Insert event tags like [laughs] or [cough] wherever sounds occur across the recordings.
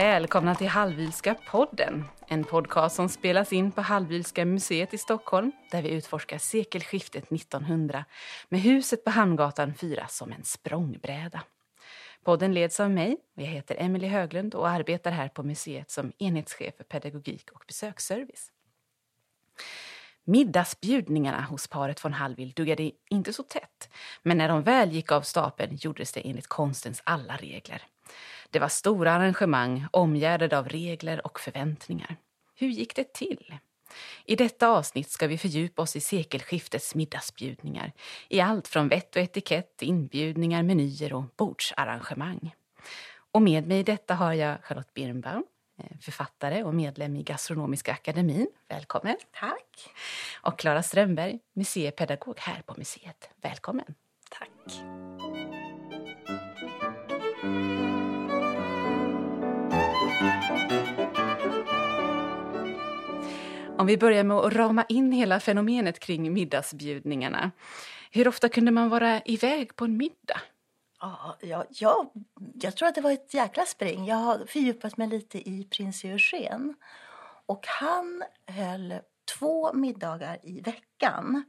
Välkomna till Hallwylska podden. En podcast som spelas in på Hallwylska museet i Stockholm där vi utforskar sekelskiftet 1900 med huset på Hamngatan 4 som en språngbräda. Podden leds av mig. Jag heter Emelie Höglund och arbetar här på museet som enhetschef för pedagogik och besöksservice. Middagsbjudningarna hos paret von Hallwyl duggade inte så tätt men när de väl gick av stapeln gjordes det enligt konstens alla regler. Det var stora arrangemang omgärdade av regler och förväntningar. Hur gick det till? I detta avsnitt ska vi fördjupa oss i sekelskiftets middagsbjudningar. I allt från vett och etikett, inbjudningar, menyer och bordsarrangemang. Och med mig i detta har jag Charlotte Birnbaum, eh, författare och medlem i Gastronomiska akademin. Välkommen! Tack! Och Klara Strömberg, museipedagog här på museet. Välkommen! Tack! Om vi börjar med att rama in hela fenomenet kring middagsbjudningarna. Hur ofta kunde man vara iväg på en middag? Ja, jag, jag, jag tror att det var ett jäkla spring. Jag har fördjupat mig lite i prins Eugen. Och han höll två middagar i veckan.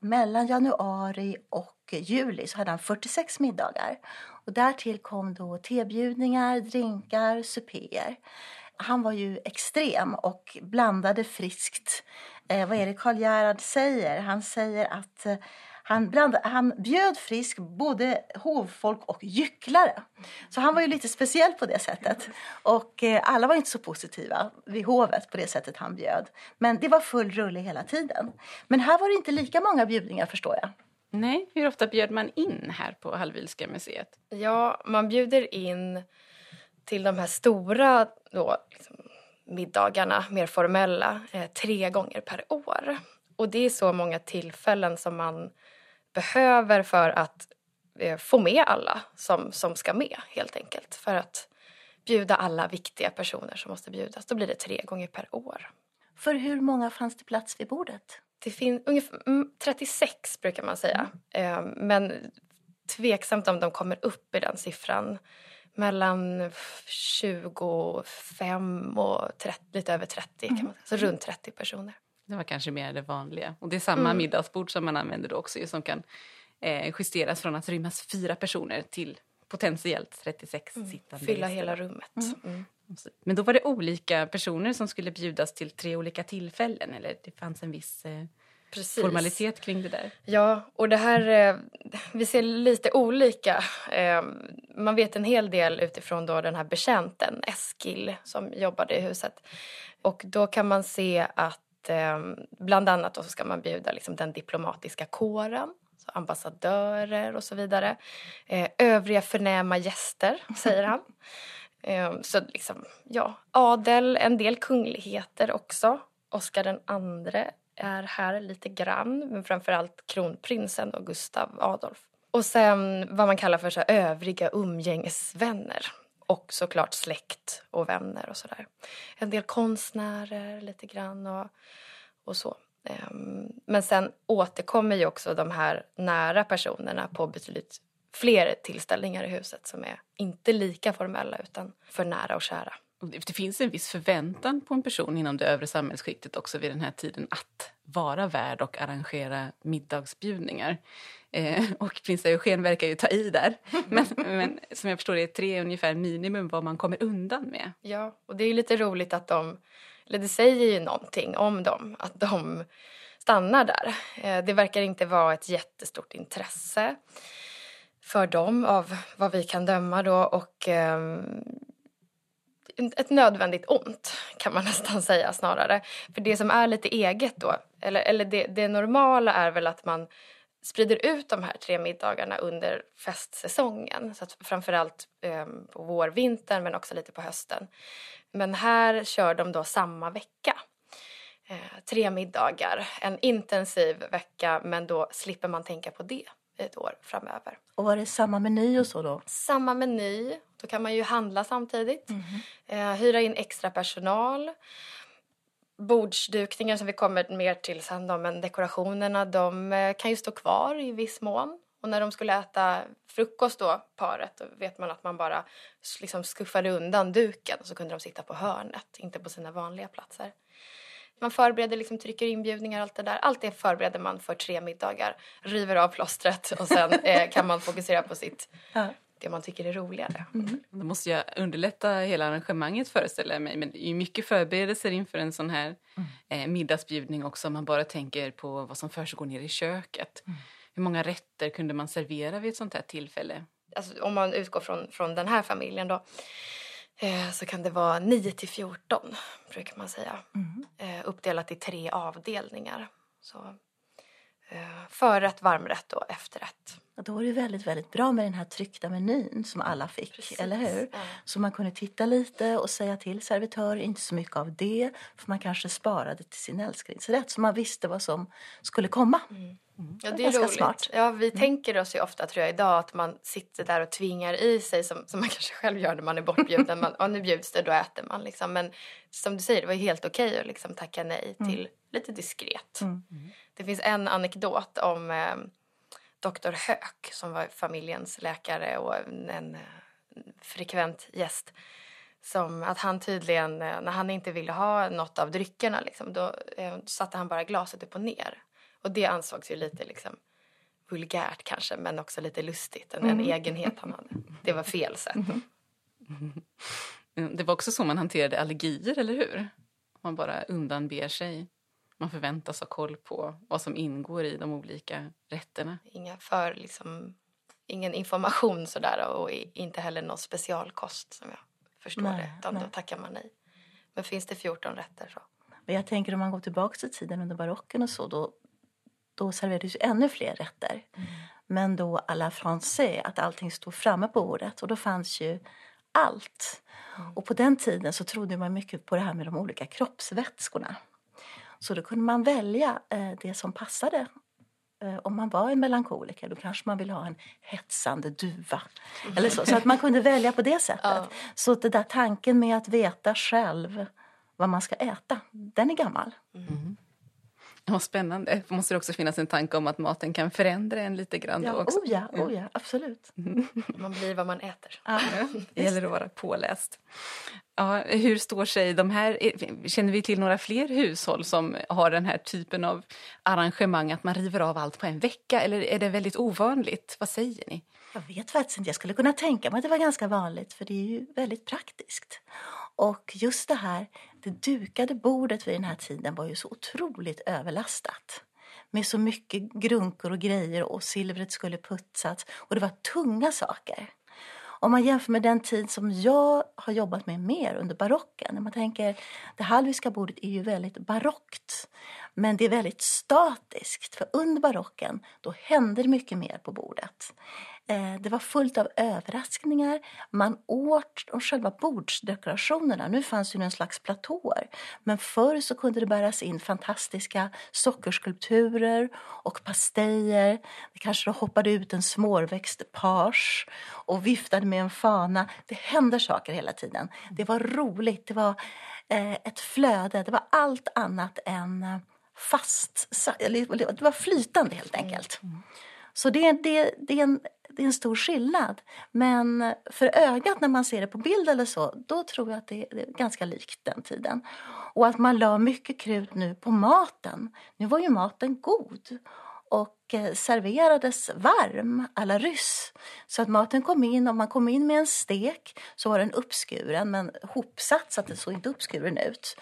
Mellan januari och juli så hade han 46 middagar. Och därtill kom då tebjudningar, drinkar, supéer han var ju extrem och blandade friskt. Eh, vad är det Karl Gerhard säger? Han säger att eh, han, bland, han bjöd frisk både hovfolk och gycklare. Så han var ju lite speciell på det sättet. Och eh, alla var inte så positiva vid hovet på det sättet han bjöd. Men det var full rulle hela tiden. Men här var det inte lika många bjudningar förstår jag. Nej, hur ofta bjöd man in här på Hallwylska museet? Ja, man bjuder in till de här stora då, liksom, middagarna, mer formella, eh, tre gånger per år. Och det är så många tillfällen som man behöver för att eh, få med alla som, som ska med helt enkelt. För att bjuda alla viktiga personer som måste bjudas. Då blir det tre gånger per år. För hur många fanns det plats vid bordet? Det finns ungefär 36 mm, brukar man säga. Mm. Eh, men tveksamt om de kommer upp i den siffran mellan 25 och 30, lite över 30 mm. kan man säga. Så runt 30 personer. Det var kanske mer det vanliga. Och det är samma mm. middagsbord som man använder då också som kan eh, justeras från att rymmas fyra personer till potentiellt 36 mm. sittande Fylla hela rummet. Mm. Men då var det olika personer som skulle bjudas till tre olika tillfällen eller det fanns en viss eh, Precis. formalitet kring det där. Ja, och det här, eh, vi ser lite olika. Eh, man vet en hel del utifrån då den här betjänten, Eskil, som jobbade i huset. Och då kan man se att bland annat då så ska man bjuda liksom den diplomatiska kåren, så ambassadörer och så vidare. Övriga förnäma gäster, säger han. Ehm, så liksom, ja, adel, en del kungligheter också. Oscar den andre är här lite grann, men framförallt kronprinsen och Gustav Adolf. Och sen vad man kallar för så övriga umgängesvänner. Och såklart släkt och vänner och sådär. En del konstnärer lite grann och, och så. Ehm, men sen återkommer ju också de här nära personerna på betydligt fler tillställningar i huset som är inte lika formella utan för nära och kära. Det finns en viss förväntan på en person inom det övre samhällsskiktet också vid den här tiden att vara värd och arrangera middagsbjudningar. Eh, och prins Eugen verkar ju ta i där. Men, men som jag förstår det är tre ungefär minimum vad man kommer undan med. Ja, och det är lite roligt att de, eller det säger ju någonting om dem, att de stannar där. Eh, det verkar inte vara ett jättestort intresse för dem av vad vi kan döma då och eh, ett nödvändigt ont kan man [laughs] nästan säga snarare. För det som är lite eget då, eller, eller det, det normala är väl att man sprider ut de här tre middagarna under festsäsongen. Så att framförallt eh, på vårvintern men också lite på hösten. Men här kör de då samma vecka. Eh, tre middagar, en intensiv vecka men då slipper man tänka på det ett år framöver. Och var det samma meny och så då? Samma meny. Då kan man ju handla samtidigt. Mm. Eh, hyra in extra personal. Bordsdukningar som vi kommer mer till sen då, men dekorationerna de eh, kan ju stå kvar i viss mån. Och när de skulle äta frukost då, paret, då vet man att man bara liksom skuffade undan duken och så kunde de sitta på hörnet, inte på sina vanliga platser. Man förbereder, liksom, trycker inbjudningar, allt det där. Allt det förbereder man för tre middagar. River av plåstret och sen [laughs] eh, kan man fokusera på sitt, det man tycker är roligare. Då måste jag underlätta hela arrangemanget föreställer jag mig. Men det är ju mycket förberedelser inför en sån här eh, middagsbjudning också. Man bara tänker på vad som försiggår nere i köket. Hur många rätter kunde man servera vid ett sånt här tillfälle? Alltså, om man utgår från, från den här familjen då så kan det vara 9 till 14 brukar man säga. Eh, uppdelat i tre avdelningar. Så, eh, förrätt, varmrätt och efterrätt. Och då var det väldigt, väldigt bra med den här tryckta menyn som alla fick, Precis. eller hur? Ja. Så man kunde titta lite och säga till servitörer, inte så mycket av det, för man kanske sparade till sin älsklingsrätt, så man visste vad som skulle komma. Ja, Det är ganska roligt. smart. Ja, vi tänker oss ju ofta tror jag idag att man sitter där och tvingar i sig som, som man [laughs] kanske själv gör när man är bortbjuden. Man, ja, nu bjuds det, då äter man liksom. Men som du säger, det var ju helt okej att liksom tacka nej till lite diskret. Det finns en anekdot om eh, Dr. Höök som var familjens läkare och en, en eh, frekvent gäst. Som att han tydligen, eh, när han inte ville ha något av dryckerna, liksom, då eh, satte han bara glaset upp och ner. Och det ansågs ju lite liksom vulgärt kanske, men också lite lustigt. En, en egenhet han hade. Det var fel sätt. Mm, Det var också så man hanterade allergier, eller hur? Man bara undanber sig. Man förväntas ha koll på vad som ingår i de olika rätterna. Inga för, liksom, ingen information sådär och inte heller någon specialkost som jag förstår Nej, det. Utan då tackar man nej. Men finns det 14 rätter så. Men jag tänker om man går tillbaka till tiden under barocken och så, då, då serverades ju ännu fler rätter. Men då à la français, att allting stod framme på bordet. Och då fanns ju allt. Och på den tiden så trodde man mycket på det här med de olika kroppsvätskorna. Så då kunde man välja eh, det som passade. Eh, om man var en melankoliker då kanske man ville ha en hetsande duva. Eller så, så att man kunde välja på det sättet. [laughs] Ja. Så det där tanken med att veta själv vad man ska äta, den är gammal. [laughs] Ja, spännande. Det måste det också finnas en tanke om att maten kan förändra en lite grann då Ja, också. oh ja, oh ja, absolut. Man blir vad man äter. Ja. [laughs] Det gäller att vara påläst. Ja, hur står sig de här... Känner vi till några fler hushåll som har den här typen av arrangemang att man river av allt på en vecka? Eller är det väldigt ovanligt? Vad säger ni? Jag vet faktiskt inte. Jag skulle kunna tänka mig att det var ganska vanligt för det är ju väldigt praktiskt. Och just det här, det dukade bordet vid den här tiden var ju så otroligt överlastat. Med så mycket grunkor och grejer och silvret skulle putsas och det var tunga saker. Om man jämför med den tid som jag har jobbat med mer under barocken. När man tänker, det hallwylska bordet är ju väldigt barockt. Men det är väldigt statiskt. För under barocken, då hände det mycket mer på bordet. Eh, det var fullt av överraskningar. Man åt och själva bordsdekorationerna. Nu fanns ju en slags platåer. Men förr så kunde det bäras in fantastiska sockerskulpturer och pastejer. Det kanske hoppade ut en småväxt page och viftade med en fana. Det hände saker hela tiden. Det var roligt. Det var eh, ett flöde. Det var allt annat än eh, fast. Det var flytande helt enkelt. Mm. Så det, det, det, är en, det är en stor skillnad. Men för ögat när man ser det på bild eller så, då tror jag att det, det är ganska likt den tiden. Och att man la mycket krut nu på maten. Nu var ju maten god och eh, serverades varm, alla ryss. Så att maten kom in, om man kom in med en stek så var den uppskuren men hopsatt så att den såg inte uppskuren ut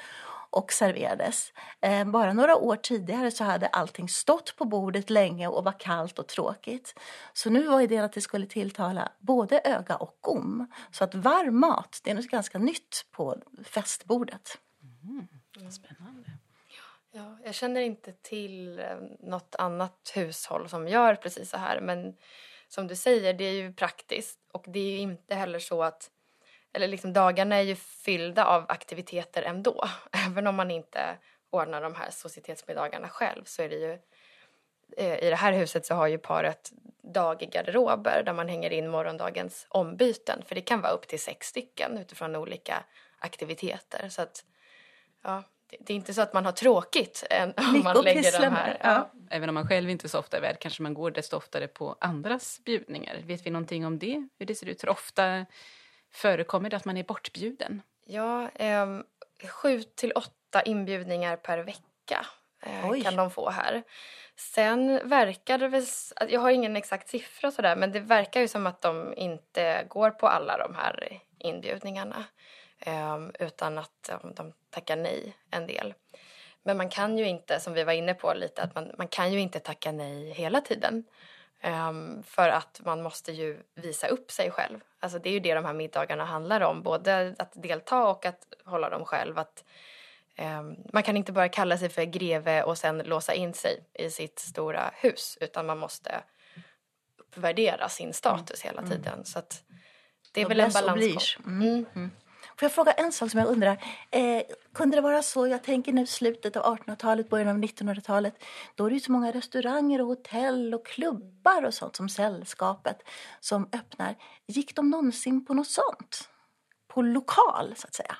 och serverades. Eh, bara några år tidigare så hade allting stått på bordet länge och var kallt och tråkigt. Så nu var idén att det skulle tilltala både öga och gom. Så att varm mat, det är något ganska nytt på festbordet. Spännande. Ja, jag känner inte till eh, något annat hushåll som gör precis så här. Men som du säger, det är ju praktiskt. Och det är ju inte heller så att... Eller liksom dagarna är ju fyllda av aktiviteter ändå. [laughs] Även om man inte ordnar de här societetsmiddagarna själv så är det ju... eh, I det här huset så har ju paret daggarderober där man hänger in morgondagens ombyten. För det kan vara upp till sex stycken utifrån olika aktiviteter. Så att, ja, det är inte så att man har tråkigt än om man lägger de här. ja. Även om man själv inte så ofta är värd kanske man går desto oftare på andras bjudningar. Vet vi någonting om det? Hur det ser ut? Hur ofta förekommer det att man är bortbjuden? Ja, ehm, sju till åtta inbjudningar per vecka eh, kan de få här. Sen verkar det väl, jag har ingen exakt siffra sådär, men det verkar ju som att de inte går på alla de här inbjudningarna. ehm, utan att eh, de tackar nej en del. Men man kan ju inte, som vi var inne på lite, att man, man kan ju inte tacka nej hela tiden. Ehm, för att man måste ju visa upp sig själv. Alltså det är ju det de här middagarna handlar om. Både att delta och att hålla dem själv. Att, ehm, man kan inte bara kalla sig för greve och sen låsa in sig i sitt stora hus. Utan man måste uppvärdera sin status hela tiden. Så det är väl en balansgång. Mm. Mm. Får jag fråga en sak som jag undrar? Eh, kunde det vara så, jag tänker nu slutet av 1800-talet, början av 1900-talet, då är det ju så många restauranger och hotell och klubbar och sånt som sällskapet som öppnar. Gick de någonsin på något sånt? På lokal, så att säga?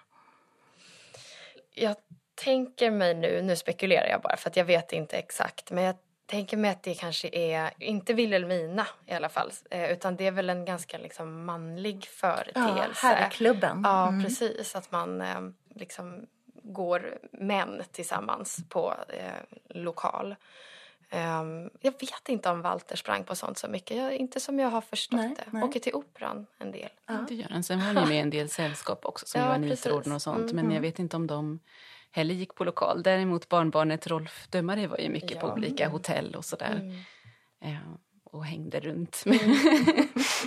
Jag tänker mig nu, nu spekulerar jag bara för att jag vet inte exakt, men jag tänker mig att det kanske är, inte Wilhelmina i alla fall, eh, utan det är väl en ganska liksom manlig Ja, företeelse. herrklubben. Ja, Mm. precis. Att man eh, liksom går män tillsammans på eh, lokal. Ehm, jag vet inte om Walter sprang på sånt så mycket. Jag, inte som jag har förstått Nej, det. nej. Åker till operan en del. Det gör han. Sen var han ju med i en del sällskap också som Ja, Johanniterorden precis. och sånt. Mm, Men jag vet inte om de heller gick på lokal. Däremot barnbarnet Rolf Dömare var ju mycket på Ja. olika hotell och sådär. Mm. Eh, och hängde runt. [laughs]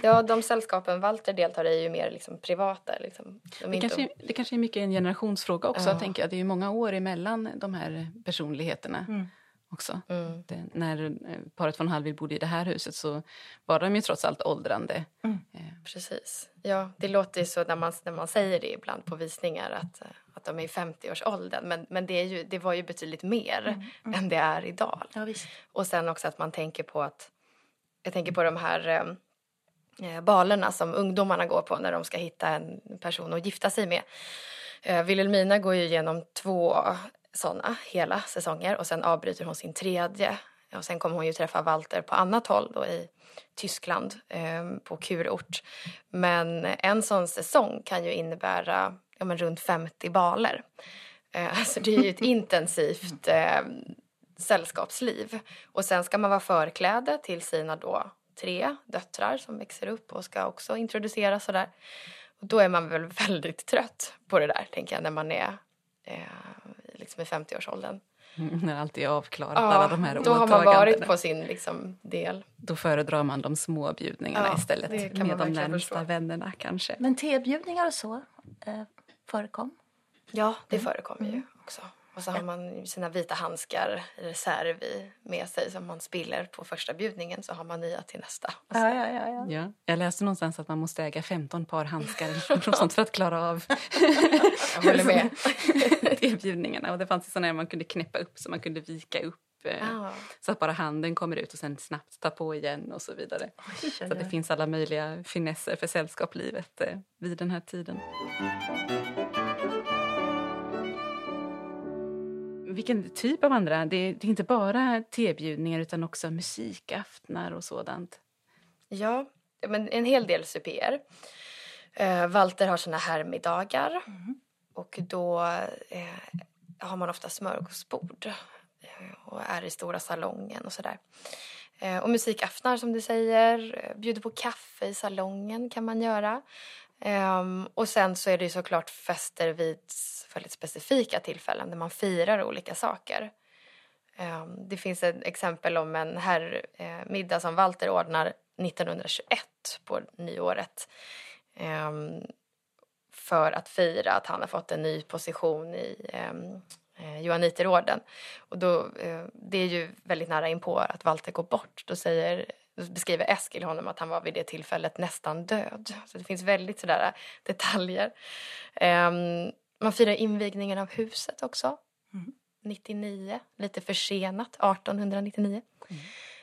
Ja, de sällskapen Walter deltar i är ju mer liksom privata. Liksom. De Det inte- kanske, det kanske är mycket en generationsfråga också. Ja. Tänker jag. Det är ju många år emellan de här personligheterna Mm. Också. Mm. Det, när eh, paret von Hallwyl bodde i det här huset så var de ju trots allt åldrande. Precis. Ja, det låter ju så när man, när man säger det ibland på visningar att, eh, att de är i 50-årsåldern. Men, men det, är ju, det var ju betydligt mer än det är idag. Ja, visst. Och sen också att man tänker på att... Jag tänker på de här eh, balerna som ungdomarna går på när de ska hitta en person att gifta sig med. Eh, Wilhelmina går ju igenom två såna hela säsonger och sen avbryter hon sin tredje. Och sen kommer hon ju träffa Walter på annat håll då i Tyskland eh, på kurort. Men en sån säsong kan ju innebära ja, men runt 50 baler. Eh, alltså det är ju ett [laughs] intensivt eh, sällskapsliv. Och sen ska man vara förkläde till sina då tre döttrar som växer upp och ska också introduceras sådär. Och då är man väl väldigt trött på det där, tänker jag, när man är eh, liksom i 50-årsåldern. När allt är avklarat, alla de här då har man åtagandena. varit på sin liksom, del. Då föredrar man de små bjudningarna Ja, istället. Med de närmsta förstå. vännerna kanske. Men tebjudningar och så eh, förekom? Ja, det förekommer ju också. Och så har man sina vita handskar i reserv i, med sig som man spiller på första bjudningen så har man nya till nästa. Ja, ja, ja. ja. Ja, jag läste någonstans att man måste äga 15 par handskar [laughs] eller något sånt för att klara av Jag håller med. [laughs] [laughs] erbjudningarna. Och det fanns sådana man kunde knäppa upp så man kunde vika upp eh, Ja. så att bara handen kommer ut och sen snabbt ta på igen och så vidare. Oj, Så det finns alla möjliga finesser för sällskaplivet eh, vid den här tiden. Vilken typ av andra? Det är, det är inte bara tebjudningar utan också musikaftnar och sådant. Ja, men en hel del supéer. Eh, Walter har sina herrmiddagar och då eh, har man ofta smörgåsbord eh, och är i stora salongen och sådär. Eh, och musikaftnar som du säger, eh, bjuder på kaffe i salongen kan man göra. Ehm, och sen så är det ju såklart fester vid väldigt specifika tillfällen där man firar olika saker. Ehm, det finns ett exempel om en herrmiddag eh, som Walter ordnar 1921 på nyåret. Ehm, Ehm, För att fira att han har fått en ny position i um, Johanniterorden. Och då, eh, det är ju väldigt nära inpå att Walter går bort. Då, säger, då beskriver Eskil honom att han var vid det tillfället nästan död. Så det finns väldigt sådär detaljer. Ehm, man firar invigningen av huset också. 99, lite försenat, 1899.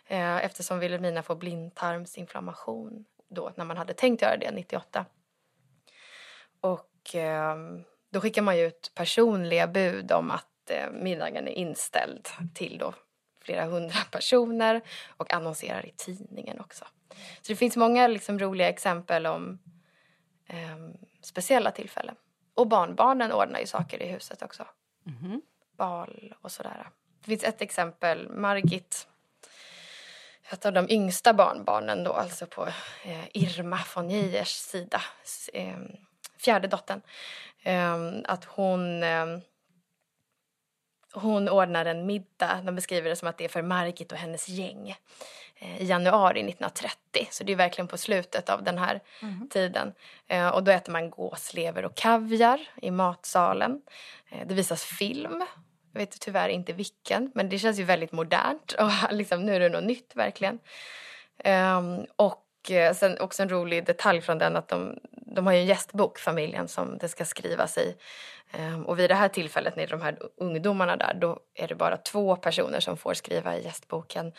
Eh, eftersom Wilhelmina får blindtarmsinflammation då när man hade tänkt göra det 98. Och ehm, då skickar man ju ut personliga bud om att eh, middagen är inställd till då flera hundra [laughs] personer och annonserar i tidningen också. Så det finns många liksom roliga exempel om eh, speciella tillfällen. Och barnbarnen ordnar ju saker i huset också. Mm. Bal och sådär. Det finns ett exempel, Margit, ett av de yngsta barnbarnen då, alltså på eh, Irma von Geijers sida, eh, fjärde dottern. Eh, att hon ehm, hon ordnar en middag, de beskriver det som att det är för Margit och hennes gäng eh, i januari 1930. Så det är verkligen på slutet av den här mm. tiden. Eh, och då äter man gåslever och kaviar i matsalen. Eh, det visas film. Jag vet tyvärr inte vilken, men det känns ju väldigt modernt. [laughs] Och liksom, nu är det något nytt verkligen. Ehm, och eh, sen också en rolig detalj från den att de, de har ju en gästbok, familjen, som det ska skrivas i. Ehm, och vid det här tillfället när de här ungdomarna där, då är det bara två personer som får skriva i gästboken.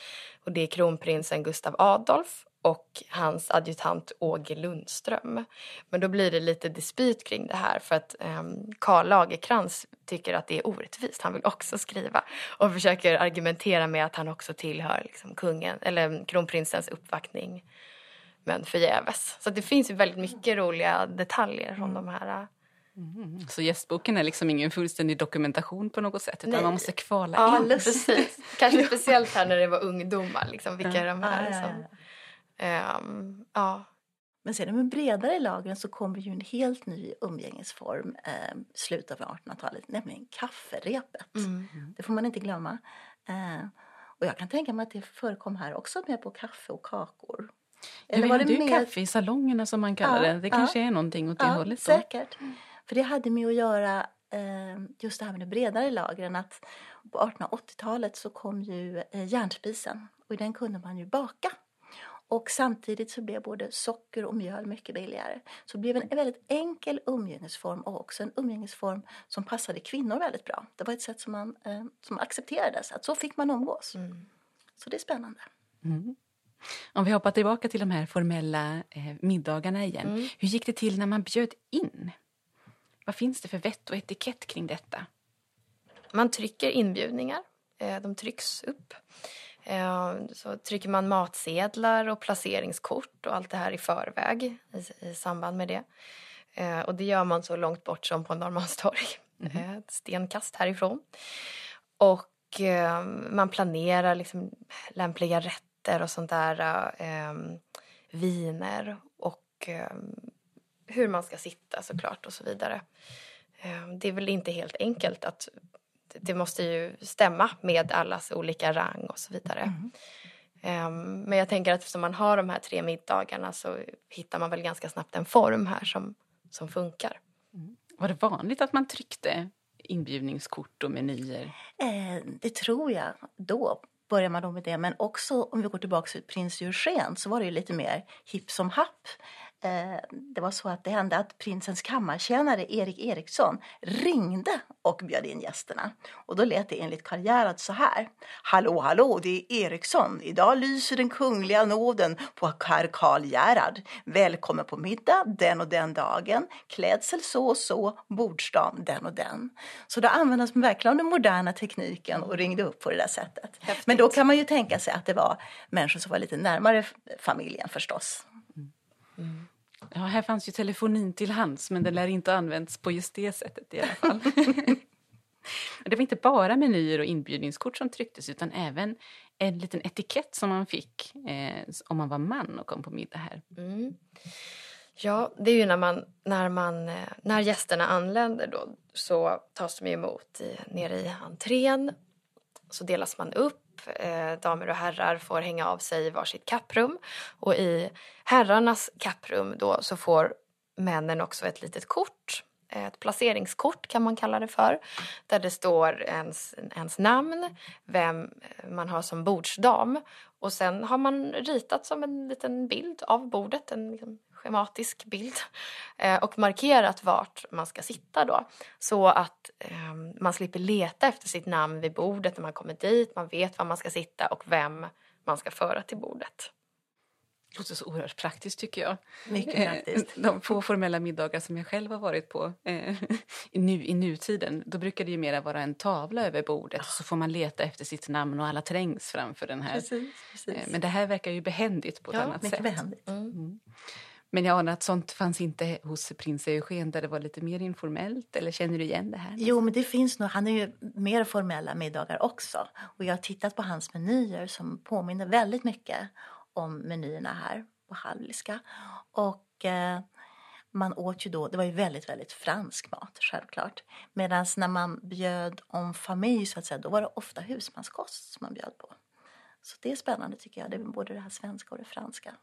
Och det är kronprinsen Gustav Adolf och hans adjutant Åge Lundström. Men då blir det lite dispyt kring det här för att um, Karl Lagerkrans tycker att det är orättvist. Han vill också skriva och försöker argumentera med att han också tillhör liksom, kungen, eller kronprinsens uppvaktning. Men förgäves. Så det finns ju väldigt mycket roliga detaljer från mm. de här Mm. Så gästboken är liksom ingen fullständig dokumentation på något sätt utan Nej. man måste kvala ja, in. Precis. [laughs] Kanske speciellt här när det var ungdomar. Liksom, vilka är de här? Ja, som, um, ja. Men sen med bredare lagren så kommer ju en helt ny umgängesform eh, slutet av 1800-talet, nämligen kafferepet. Mm. Det får man inte glömma. Eh, och jag kan tänka mig att det förekom här också med på kaffe och kakor. Eller var det, det mer... kaffe i salongerna som man kallar ja, det. Det kanske ja. är någonting åt det ja, hållet. Då. Säkert. För det hade med att göra eh, just det här med de bredare lagren att på 1880-talet så kom ju eh, järnspisen och i den kunde man ju baka. Och samtidigt så blev både socker och mjöl mycket billigare. Så det blev en väldigt enkel umgängesform och också en umgängesform som passade kvinnor väldigt bra. Det var ett sätt som man eh, som accepterades, att så fick man umgås. Mm. Så det är spännande. Mm. Om vi hoppar tillbaka till de här formella eh, middagarna igen. Mm. Hur gick det till när man bjöd in? Vad finns det för vett och etikett kring detta? Man trycker inbjudningar. Eh, de trycks upp. Eh, så trycker man matsedlar och placeringskort och allt det här i förväg i, i samband med det. Eh, och det gör man så långt bort som på Norrmalmstorg, mm. ett stenkast härifrån. Och man planerar liksom lämpliga rätter och sånt där, viner och hur man ska sitta såklart och så vidare. Ehm, det är väl inte helt enkelt att det måste ju stämma med allas olika rang och så vidare. Mm. Ehm, men jag tänker att eftersom man har de här tre middagarna så hittar man väl ganska snabbt en form här som, som funkar. Mm. Var det vanligt att man tryckte inbjudningskort och menyer? Eh, det tror jag då börjar man då med det. Men också om vi går tillbaka till prins Eugen så var det ju lite mer hipp som happ. Eh, det var så att det hände att prinsens kammartjänare Erik Eriksson ringde och bjöd in gästerna. Och då lät det enligt Karl Gerhard så här. Hallå, hallå, det är Eriksson. Idag lyser den kungliga nåden på herr Karl Gerhard. Välkommen på middag den och den dagen. Klädsel så och så, bordsdam den och den. Så då använde man verkligen den moderna tekniken och ringde upp på det där sättet. Häftigt. Men då kan man ju tänka sig att det var människor som var lite närmare familjen förstås. Mm. Ja, här fanns ju telefonin till hands men den lär inte använts på just det sättet i alla fall. [laughs] det var inte bara menyer och inbjudningskort som trycktes utan även en liten etikett som man fick eh, om man var man och kom på middag här. Mm. Ja, det är ju när man, när man, eh, när gästerna anländer då så tas de emot i, nere i entrén. Så delas man upp eh, damer och herrar får hänga av sig i varsitt kapprum. Och i herrarnas kapprum då så får männen också ett litet kort eh, ett placeringskort kan man kalla det för. Där det står ens, ens namn, vem man har som bordsdam. Och sen har man ritat som en liten bild av bordet, en liksom schematisk bild eh, och markerat vart man ska sitta då. Så att eh, man slipper leta efter sitt namn vid bordet när man kommer dit. Man vet var man ska sitta och vem man ska föra till bordet. Det låter så oerhört praktiskt tycker jag. Mycket Eh, praktiskt. De få formella middagar som jag själv har varit på eh, [laughs] i, nu, i nutiden, då brukar det ju mera vara en tavla över bordet och så får man leta efter sitt namn och alla trängs framför den här. Precis, precis. Men det här verkar ju behändigt på ett Ja, annat Mycket sätt. behändigt. Men jag anar att sånt fanns inte hos prins Eugen där det var lite mer informellt, eller känner du igen det här? Jo, men det finns nog. Han är ju mer formella middagar också. Och jag har tittat på hans menyer som påminner väldigt mycket om menyerna här på Hallwylska. Och eh, man åt ju då, det var ju väldigt, väldigt fransk mat självklart. Medan när man bjöd om familj så att säga, då var det ofta husmanskost som man bjöd på. Så det är spännande tycker jag, det är både det här svenska och det franska.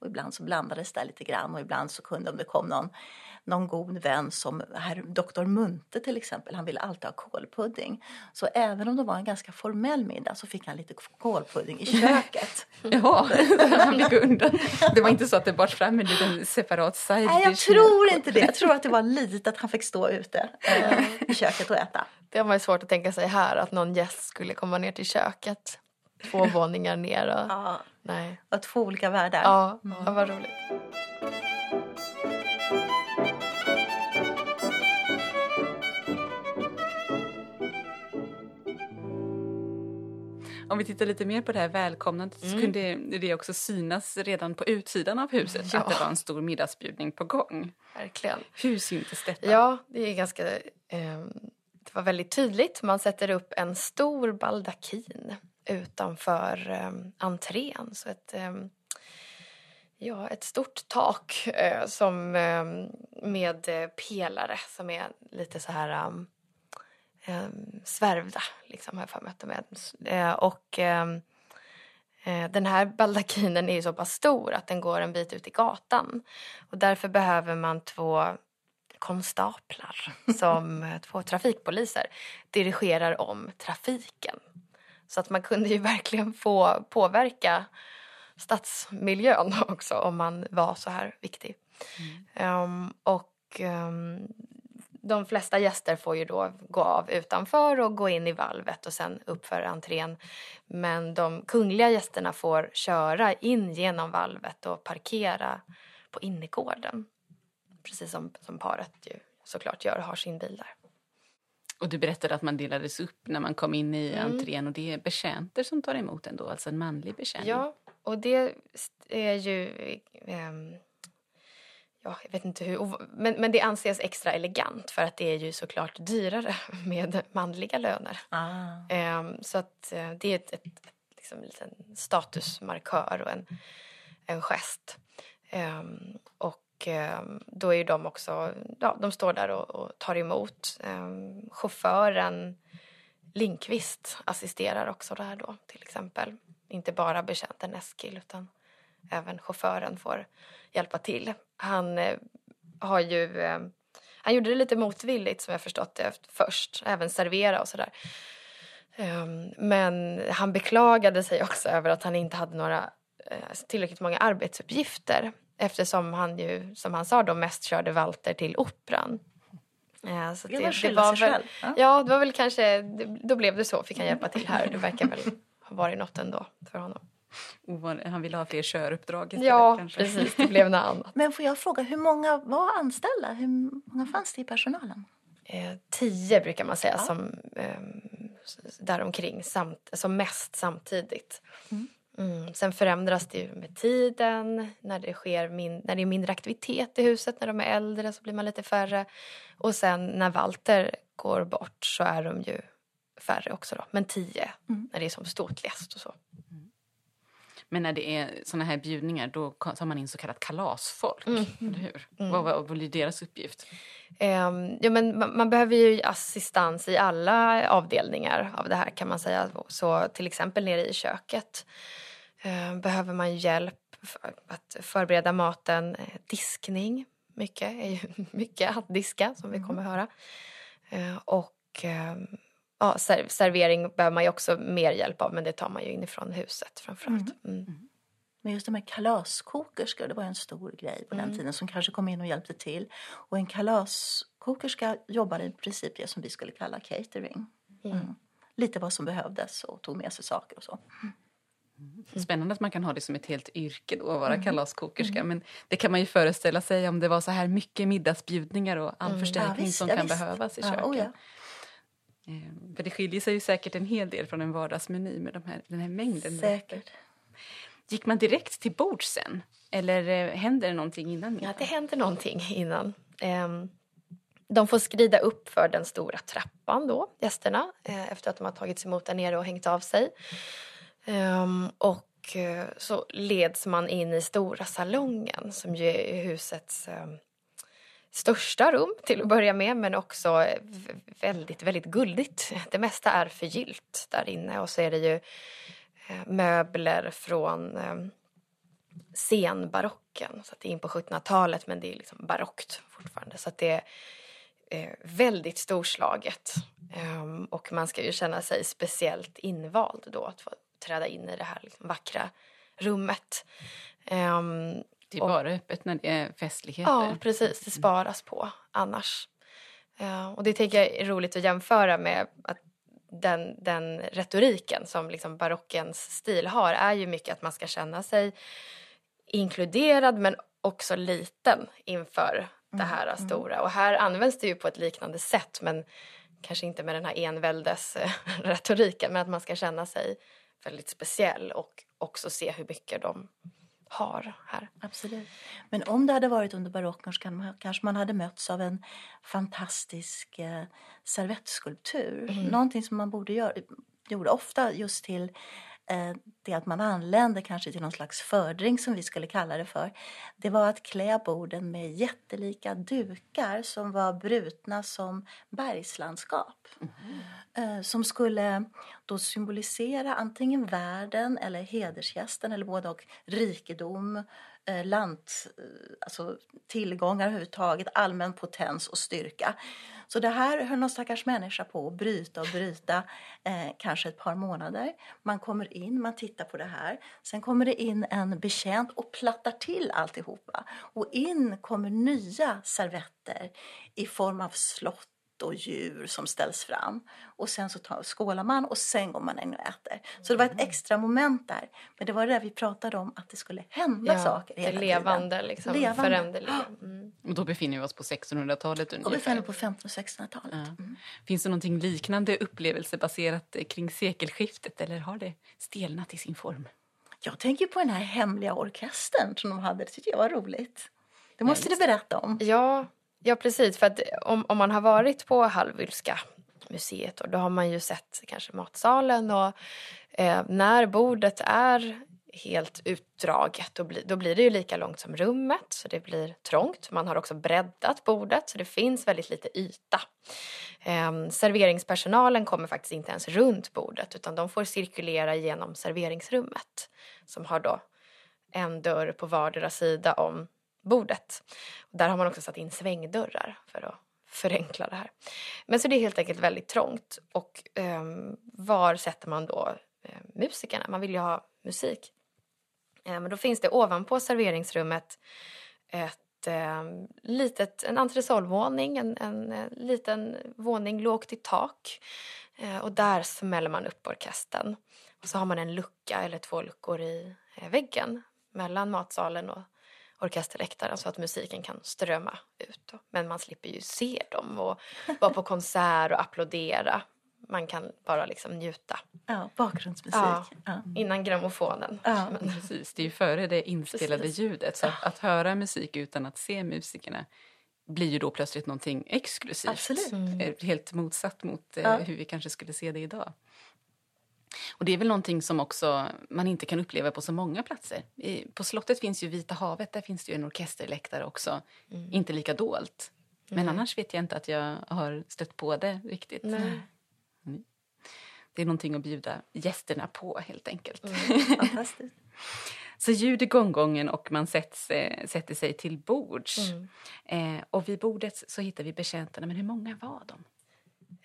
Och ibland så blandades det lite grann och ibland så kunde om det kom någon, någon god vän som herr doktor Munte till exempel, han ville alltid ha kålpudding. Så även om det var en ganska formell middag så fick han lite kålpudding i [laughs] köket. Jaha, [laughs] han fick undan. Det var inte så att det bars fram en liten separat side Nej, jag tror inte det. Jag tror att det var lite att han fick stå ute eh, i köket och äta. Det ju svårt att tänka sig här, att någon gäst skulle komma ner till köket. Två [laughs] våningar ner och... Ja, Nej. och två olika världar. Ja, ja, vad roligt. Om vi tittar lite mer på det här välkomnandet så kunde det också synas redan på utsidan av huset Ja. att det var en stor middagsbjudning på gång. Verkligen. Hur syntes detta? Ja, det är ganska... ehm, det var väldigt tydligt. Man sätter upp en stor baldakin utanför um, entrén. Så ett, eh, ja, ett stort tak eh, som, med pelare som är lite så här um, svärvda, liksom, har jag för mig att de är. Och eh, den här baldakinen är ju så pass stor att den går en bit ut i gatan. Och därför behöver man två konstaplar som två trafikpoliser dirigerar om trafiken. Så att man kunde ju [laughs] verkligen få påverka stadsmiljön [laughs] också om man var så här viktig. Ehm, och ehm, de flesta gäster får ju då gå av utanför och gå in i valvet och sen upp för entrén. Men de kungliga gästerna får köra in genom valvet och parkera på innergården. Precis som, som paret ju såklart gör, har sin bil där. Och du berättade att man delades upp när man kom in i Mm. entrén och det är betjänter som tar emot en då, alltså en manlig betjäning. Ja, och det är ju... ehm, ja, jag vet inte hur... Men, men det anses extra elegant för att det är ju såklart dyrare [laughs] med manliga löner. Ah. Ehm, så att eh, det är ett, ett, ett liksom, liten statusmarkör och en, en gest. Ehm, och och eh, då är ju de också, ja, de står där och, och tar emot. Ehm, chauffören Linkvist assisterar också där då till exempel. Inte bara betjänten Eskil utan även chauffören får hjälpa till. Han eh, har ju, eh, han gjorde det lite motvilligt som jag förstått det först, även servera och sådär. Ehm, men han beklagade sig också över att han inte hade några tillräckligt många arbetsuppgifter eftersom han ju, som han sa, då mest körde Walter till Operan. Eh, Så Det var skylla sig väl, själv. Ja. Ja, det var väl kanske, det- då blev det så, fick han hjälpa till här. Det verkar väl ha varit något ändå för honom. Han ville ha fler köruppdrag Ja, kanske. precis, det blev något annat. [laughs] Men får jag fråga, hur många var anställda? Hur många fanns det i personalen? Eh, tio brukar man säga som eh, däromkring, samt, som mest samtidigt. Mm. Sen förändras det ju med tiden, när det, sker min, när det är mindre aktivitet i huset, när de är äldre så blir man lite färre. Och sen när Walter går bort så är de ju färre också då, men tio när det är som ståtligast och så. Men när det är såna här bjudningar då tar man in så kallat kalasfolk, Mm. eller hur? Vad, vad blir deras uppgift? Ehm, ja, men man, man behöver ju assistans i alla avdelningar av det här kan man säga. Så till exempel nere i köket behöver man hjälp för att förbereda maten. Eh, diskning, mycket är ju [laughs] mycket att diska som vi kommer höra. Eh, och ehm, ja, ser, servering behöver man ju också mer hjälp av men det tar man ju inifrån huset framförallt. Mm. Men just de här kalaskokerskor, det var en stor grej på Mm. den tiden som kanske kom in och hjälpte till. Och en kalaskokerska jobbade i princip det som vi skulle kalla catering. Mm. Lite vad som behövdes och tog med sig saker och så. Mm. Spännande att man kan ha det som ett helt yrke då, att vara mm. kalaskokerska. Mm. Men det kan man ju föreställa sig om det var så här mycket middagsbjudningar och all mm. förstärkning ja, visst, som ja, kan visst. behövas i köket. Oh, ja. Ehm, för det skiljer sig ju säkert en hel del från en vardagsmeny med de här, den här mängden. Säkert. Gick man direkt till bord sen? Eller eh, händer det någonting innan? Ja, det händer någonting innan. Um, de får skrida upp för den stora trappan då, gästerna, eh, efter att de har tagits emot där nere och hängt av sig. Um, och uh, så leds man in i stora salongen som ju är husets um, största rum till att börja med men också eh, väldigt, väldigt guldigt. Det mesta är förgyllt där inne och så är det ju uh, möbler från ehm, um, senbarocken, så att det är in på 1700-talet men det är liksom barockt fortfarande. Så att det är väldigt storslaget. Um, och man ska ju känna sig speciellt invald då att få träda in i det här liksom, vackra rummet. Um, det är och, bara öppet när det är festligheter. Ja, precis. Det sparas på annars. Uh, och det tycker jag är roligt att jämföra med att den, den retoriken som liksom barockens stil har är ju mycket att man ska känna sig inkluderad men också liten inför det här mm. stora. Och här används det ju på ett liknande sätt men kanske inte med den här enväldes [laughs] retoriken men att man ska känna sig väldigt speciell och också se hur mycket de har här. Absolut. Men om det hade varit under barocken så kanske man hade mötts av en fantastisk eh, servettskulptur. Mm. Någonting som man borde göra, gjorde ofta just till det att man anlände kanske till någon slags fördring som vi skulle kalla det för, det var att klä borden med jättelika dukar som var brutna som bergslandskap. Mm. Som skulle då symbolisera antingen världen eller hedersgästen eller både och rikedom, eh, land, alltså tillgångar överhuvudtaget, allmän potens och styrka. Så det här höll någon stackars människa på att bryta och bryta eh, kanske ett par månader. Man kommer in, man tittar på det här. Sen kommer det in en betjänt och plattar till alltihopa. Och in kommer nya servetter i form av slott och djur som ställs fram. Och sen så tar, skålar man och sen går man in och äter. Så det var ett mm. extra moment där. Men det var det vi pratade om, att det skulle hända ja, saker hela det levande, tiden. Liksom, levande. föränderliga. Mm. Och då befinner vi oss på 1600-talet ungefär. Och befinner oss på 1500 och 1600-talet. Ja. Mm. Finns det någonting liknande upplevelsebaserat kring sekelskiftet eller har det stelnat i sin form? Jag tänker på den här hemliga orkestern som de hade. Det tyckte jag var roligt. Det måste ja, du berätta om. Ja, Ja, precis. För att om, om man har varit på Hallwylska museet och då har man ju sett kanske matsalen och eh, när bordet är helt utdraget då, bli, då blir det ju lika långt som rummet så det blir trångt. Man har också breddat bordet så det finns väldigt lite yta. Eh, serveringspersonalen kommer faktiskt inte ens runt bordet utan de får cirkulera genom serveringsrummet som har då en dörr på vardera sida om bordet. Där har man också satt in svängdörrar för att förenkla det här. Men så det är helt enkelt väldigt trångt. Och eh, var sätter man då eh, musikerna? Man vill ju ha musik. Eh, men då finns det ovanpå serveringsrummet ett um, litet, en entresolvåning, en, en, en, liten våning lågt i tak. Eh, och där smäller man upp orkestern. Och så har man en lucka eller två luckor i eh, väggen mellan matsalen och orkesterläktaren så att musiken kan strömma ut. Men man slipper ju se dem och vara på konsert och applådera. Man kan bara liksom njuta. Ja, bakgrundsmusik. Ja, ja. Innan grammofonen. Ja. Men... Precis, det är ju före det inspelade Precis. ljudet. Så att, att, höra musik utan att se musikerna blir ju då plötsligt någonting exklusivt. Absolut. Mm. Helt motsatt mot eh, hur vi kanske skulle se det idag. Och det är väl någonting som också man inte kan uppleva på så många platser. I, på slottet finns ju Vita havet, där finns det ju en orkesterläktare också. Mm. Inte lika dolt. Men mm. annars vet jag inte att jag har stött på det riktigt. Mm. Det är någonting att bjuda gästerna på helt enkelt. Mm. [laughs] Fantastiskt. Så ljud i gonggongen och man sätts, äh, sätter sig till bords. Mm. Eh, och vid bordet så hittar vi betjänterna, men hur många var de?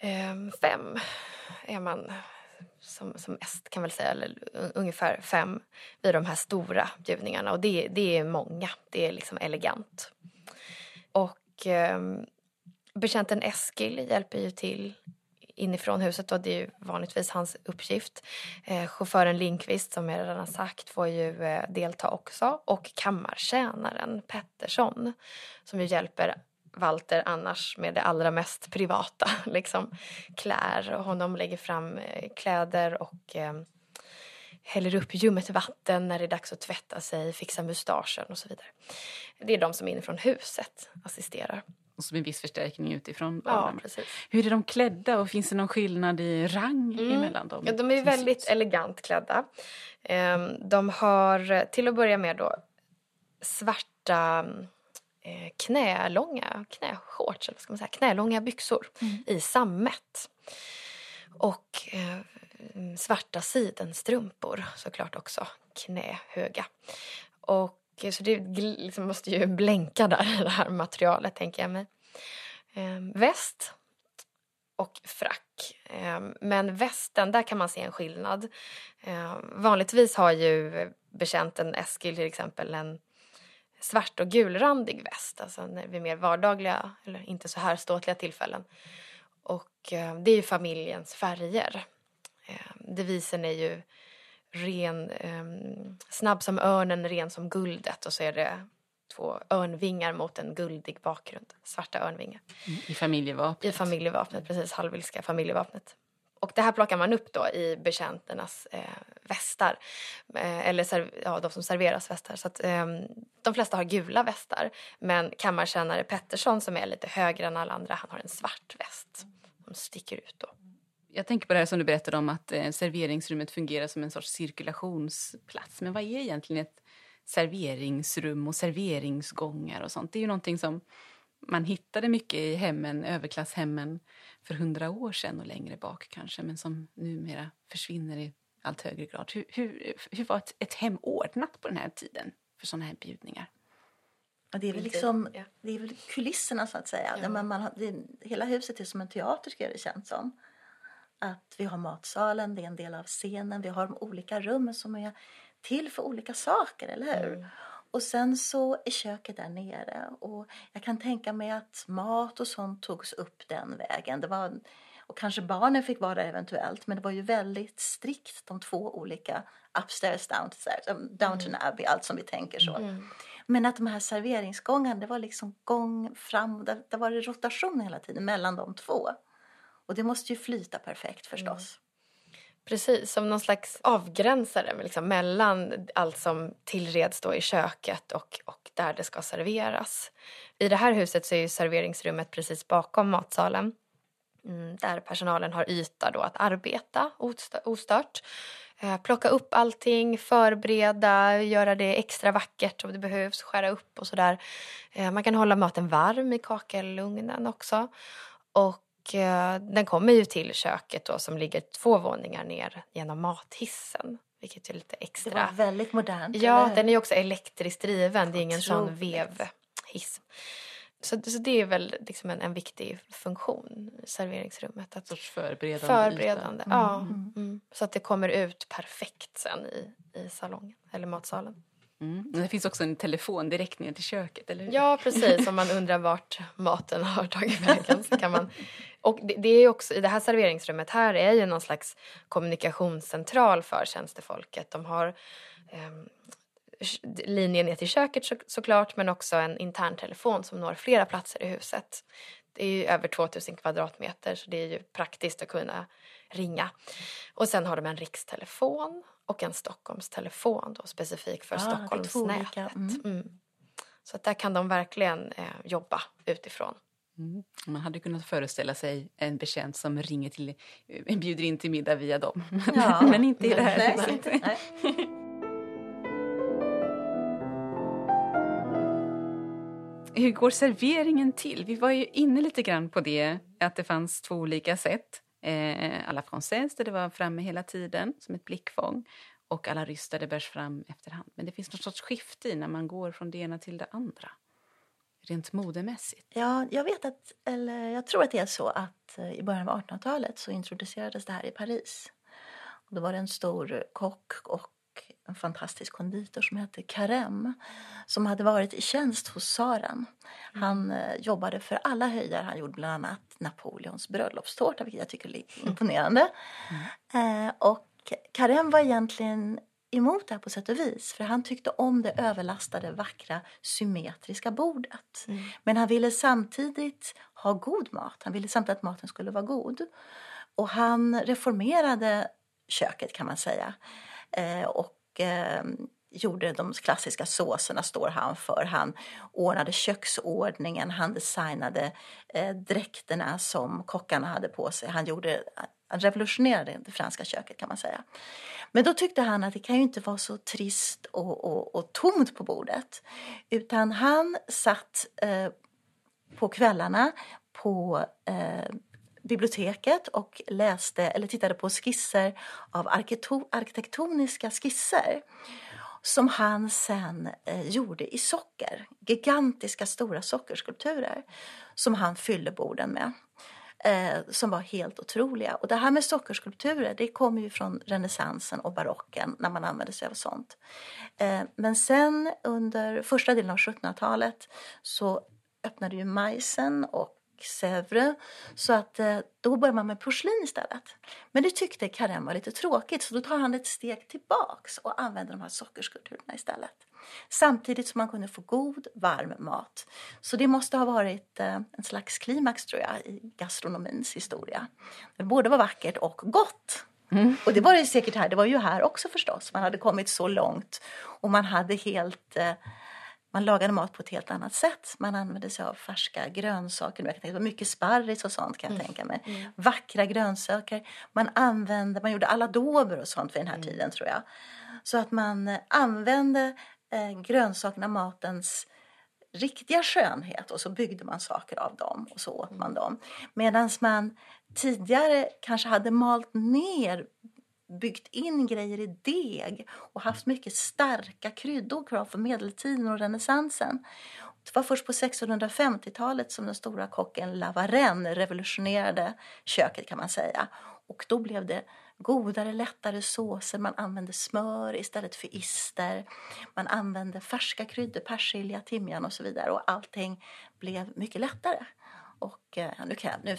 Eh, fem är man som, som est kan väl säga, eller ungefär fem vid de här stora bjudningarna. Och det, det är många, det är liksom elegant. Och eh, betjänten Eskil hjälper ju till inifrån huset och det är ju vanligtvis hans uppgift. Eh, chauffören Linkvist som jag redan har sagt får ju eh, delta också och kammartjänaren Pettersson som ju hjälper Walter annars med det allra mest privata. [laughs] Liksom klär och honom lägger fram eh, kläder och eh, häller upp ljummet vatten när det är dags att tvätta sig, fixa mustaschen och så vidare. Det är de som inifrån huset assisterar. Och så med viss förstärkning utifrån. Ja, precis. Hur är de klädda och finns det någon skillnad i rang mm. emellan dem? Ja, de är väldigt elegant klädda. Ehm, de har till att börja med då svarta eh, knälånga knäshorts, eller ska man säga, knälånga byxor mm. i sammet. Och eh, svarta sidenstrumpor såklart också, knähöga. Och så det liksom måste ju blänka där det här materialet tänker jag mig. Eh, väst och frack. Eh, men västen, där kan man se en skillnad. Eh, vanligtvis har ju betjänten Eskil till exempel en svart och gulrandig väst, alltså vid mer vardagliga eller inte så här ståtliga tillfällen. Och eh, det är ju familjens färger. Eh, devisen är ju ren, eh, snabb som örnen, ren som guldet och så är det två örnvingar mot en guldig bakgrund, svarta örnvingar. Mm, I familjevapnet? I familjevapnet, precis, halvilska familjevapnet. Och det här plockar man upp då i betjänternas eh, västar. Eh, eller ja, de som serveras västar. Så att, eh, de flesta har gula västar. Men kammartjänare Pettersson som är lite högre än alla andra, han har en svart väst. Som sticker ut då. Jag tänker på det här som du berättade om att eh, serveringsrummet fungerar som en sorts cirkulationsplats. Men vad är egentligen ett serveringsrum och serveringsgångar och sånt? Det är ju någonting som man hittade mycket i hemmen, överklasshemmen för hundra år sedan och längre bak kanske, men som numera försvinner i allt högre grad. Hur, hur, hur var ett, ett hem ordnat på den här tiden för sådana här bjudningar? Ja, det, är väl liksom, det är väl kulisserna så att säga. Ja. Man, man, det, hela huset är som en teater ska det känns som. Att vi har matsalen, det är en del av scenen, vi har de olika rummen som är till för olika saker, eller hur? Mm. Och sen så är köket där nere och jag kan tänka mig att mat och sånt togs upp den vägen. Det var, och kanske barnen fick vara där eventuellt men det var ju väldigt strikt de två olika upstairs, downstairs, Downton mm. Abbey, allt som vi tänker så. Mm. Men att de här serveringsgångarna, det var liksom gång fram, det, det var rotation hela tiden mellan de två. Och det måste ju flyta perfekt förstås. Mm. Precis, som någon slags avgränsare liksom, mellan allt som tillreds då i köket och, och där det ska serveras. I det här huset så är ju serveringsrummet precis bakom matsalen mm, där personalen har yta då att arbeta ostört. Eh, plocka upp allting, förbereda, göra det extra vackert om det behövs, skära upp och sådär. Eh, man kan hålla maten varm i kakelugnen också. Och den kommer ju till köket då som ligger två våningar ner genom mathissen. Vilket är lite extra. Det var väldigt modernt. Ja, eller? den är också elektriskt driven. Det är ingen sån vevhiss. Så, så det är väl liksom en, en viktig funktion i serveringsrummet. Att sorts förberedande. Förberedande, mm. ja. Mm. Så att det kommer ut perfekt sen i, i salongen eller matsalen. Mm. Det finns också en telefon direkt ner till köket, eller hur? Ja, precis. Om man undrar vart maten har tagit vägen så kan man... Och det, det, är också, i det här serveringsrummet här är ju någon slags kommunikationscentral för tjänstefolket. De har eh, linjen ner till köket så, såklart men också en intern telefon som når flera platser i huset. Det är ju över 2000 kvadratmeter så det är ju praktiskt att kunna ringa. Och sen har de en rikstelefon och en Stockholmstelefon då, specifik för ah, Stockholmsnätet. Mm. Mm. Så att där kan de verkligen eh, jobba utifrån. Mm. Man hade kunnat föreställa sig en betjänt som ringer till, eh, bjuder in till middag via dem. [laughs] Ja. [laughs] Men inte i det här nej, inte, nej. [laughs] Hur går serveringen till? Vi var ju inne lite grann på det, att det fanns två olika sätt eh, alla française där det var framme hela tiden som ett blickfång och alla ryss där det bärs fram efterhand. Men det finns något sorts skifte i när man går från det ena till det andra. Rent modemässigt. Ja, jag vet att, eller jag tror att det är så att eh, i början av 1800-talet så introducerades det här i Paris. Och då var det en stor kock och en fantastisk konditor som hette Karem som hade varit i tjänst hos tsaren. Han eh, jobbade för alla höjder. Han gjorde bland annat Napoleons bröllopstårta vilket jag tycker är imponerande. Mm. Eh, och Karem var egentligen emot det här på sätt och vis. För han tyckte om det överlastade, vackra, symmetriska bordet. Mm. Men han ville samtidigt ha god mat. Han ville samtidigt att maten skulle vara god. Och han reformerade köket kan man säga. Eh, och eh, gjorde de klassiska såserna står han för. Han ordnade köksordningen, han designade eh, dräkterna som kockarna hade på sig. Han, gjorde, han revolutionerade det franska köket kan man säga. Men då tyckte han att det kan ju inte vara så trist och, och, och tomt på bordet. Utan han satt eh, på kvällarna på eh, biblioteket och läste eller tittade på skisser av arkitektoniska skisser som han sen eh, gjorde i socker. Gigantiska stora sockerskulpturer som han fyllde borden med. Eh, som var helt otroliga. Och det här med sockerskulpturer det kommer ju från renässansen och barocken när man använde sig av sånt. Eh, men sen under första delen av 1700-talet så öppnade ju Meissen och Sèvres. Så att eh, då börjar man med porslin istället. Men det tyckte Karem var lite tråkigt så då tar han ett steg tillbaks och använder de här sockerskulpturerna istället. Samtidigt som man kunde få god, varm mat. Så det måste ha varit eh, en slags klimax tror jag i gastronomins historia. Det både var vackert och gott. Mm. Och det var det säkert här, det var ju här också förstås. Man hade kommit så långt och man hade helt eh, man lagade mat på ett helt annat sätt. Man använde sig av färska grönsaker. Jag kan tänka, mycket sparris och sånt kan jag mm. tänka mig. Mm. Vackra grönsaker. Man använde, man gjorde alla dober och sånt vid den här mm. tiden tror jag. Så att man eh, använde eh, grönsakerna, matens riktiga skönhet och så byggde man saker av dem och så åt man mm. dem. Medan man tidigare kanske hade malt ner byggt in grejer i deg och haft mycket starka kryddor kvar från medeltiden och renässansen. Det var först på 1650-talet som den stora kocken Lavarenne revolutionerade köket kan man säga. Och då blev det godare, lättare såser. Man använde smör istället för ister. Man använde färska kryddor, persilja, timjan och så vidare. Och allting blev mycket lättare. Och eh, nu, kan jag, nu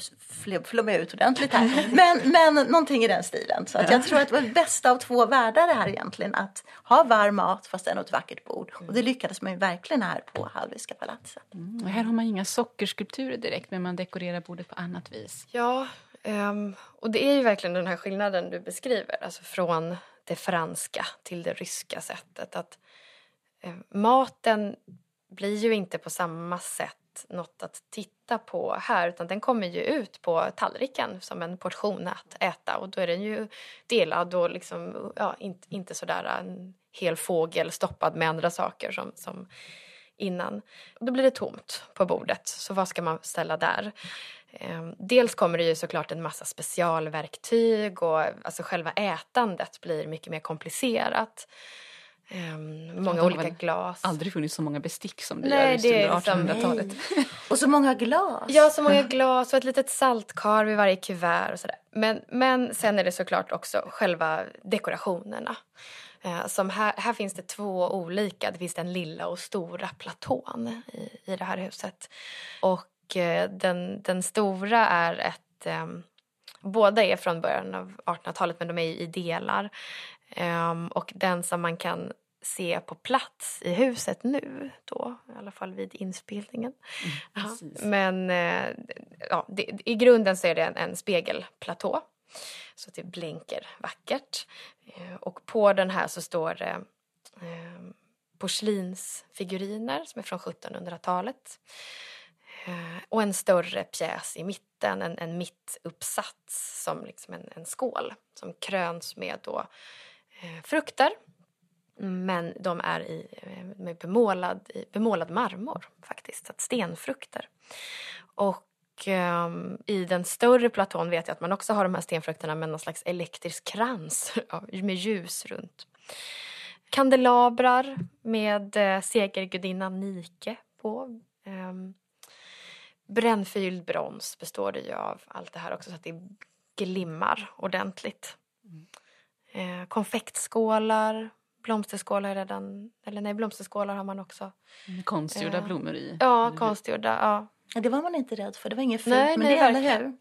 flummar jag ut ordentligt här. Men, men någonting i den stilen. Så att jag tror att det var det bästa av två världar det här egentligen. Att ha varm mat fast ändå ett vackert bord. Och det lyckades man ju verkligen här på Hallwylska palatset. Mm. här har man inga sockerskulpturer direkt men man dekorerar bordet på annat vis. Ja, um, och det är ju verkligen den här skillnaden du beskriver. Alltså från det franska till det ryska sättet. Att uh, maten blir ju inte på samma sätt något att titta på här utan den kommer ju ut på tallriken som en portion att äta och då är den ju delad och liksom, ja, inte, inte sådär en hel fågel stoppad med andra saker som, som innan. Då blir det tomt på bordet, så vad ska man ställa där? Ehm, dels kommer det ju såklart en massa specialverktyg och alltså själva ätandet blir mycket mer komplicerat. Um, många olika glas. aldrig funnits så många bestick som det Nej, gör under 1800-talet. Liksom, och så många glas. Ja, så många glas och ett litet saltkar vid varje kuvert och sådär. Men, men sen är det såklart också själva dekorationerna. Uh, som här, här finns det två olika. Det finns den lilla och stora platån i, i det här huset. Och uh, den, den stora är ett um, Båda är från början av 1800-talet men de är i delar. Um, och den som man kan se på plats i huset nu då, i alla fall vid inspelningen. Mm, Men uh, ja, det, i grunden så är det en, en spegelplatå. Så det blänker vackert. Uh, och på den här så står det uh, porslinsfiguriner som är från 1700-talet. Och en större pjäs i mitten, en, en mittuppsats som liksom en, en skål som kröns med då Eh, Eh, frukter. Men de är i, eh, med bemålad, bemålad marmor faktiskt, så stenfrukter. Och um, i den större platån vet jag att man också har de här stenfrukterna med någon slags elektrisk krans [laughs] med ljus runt. Kandelabrar med eh, segergudinnan Nike på. Um, brännförgylld brons består det ju av allt det här också så att det glimmar ordentligt. Mm eh, konfektskålar, blomsterskålar redan, eller nej blomsterskålar har man också. Konstgjorda Eh, blommor i. Ja, Eller- konstgjorda, ja. Ja, Det var man inte rädd för. Det var inget fult Nej, med nej, det, eller hur?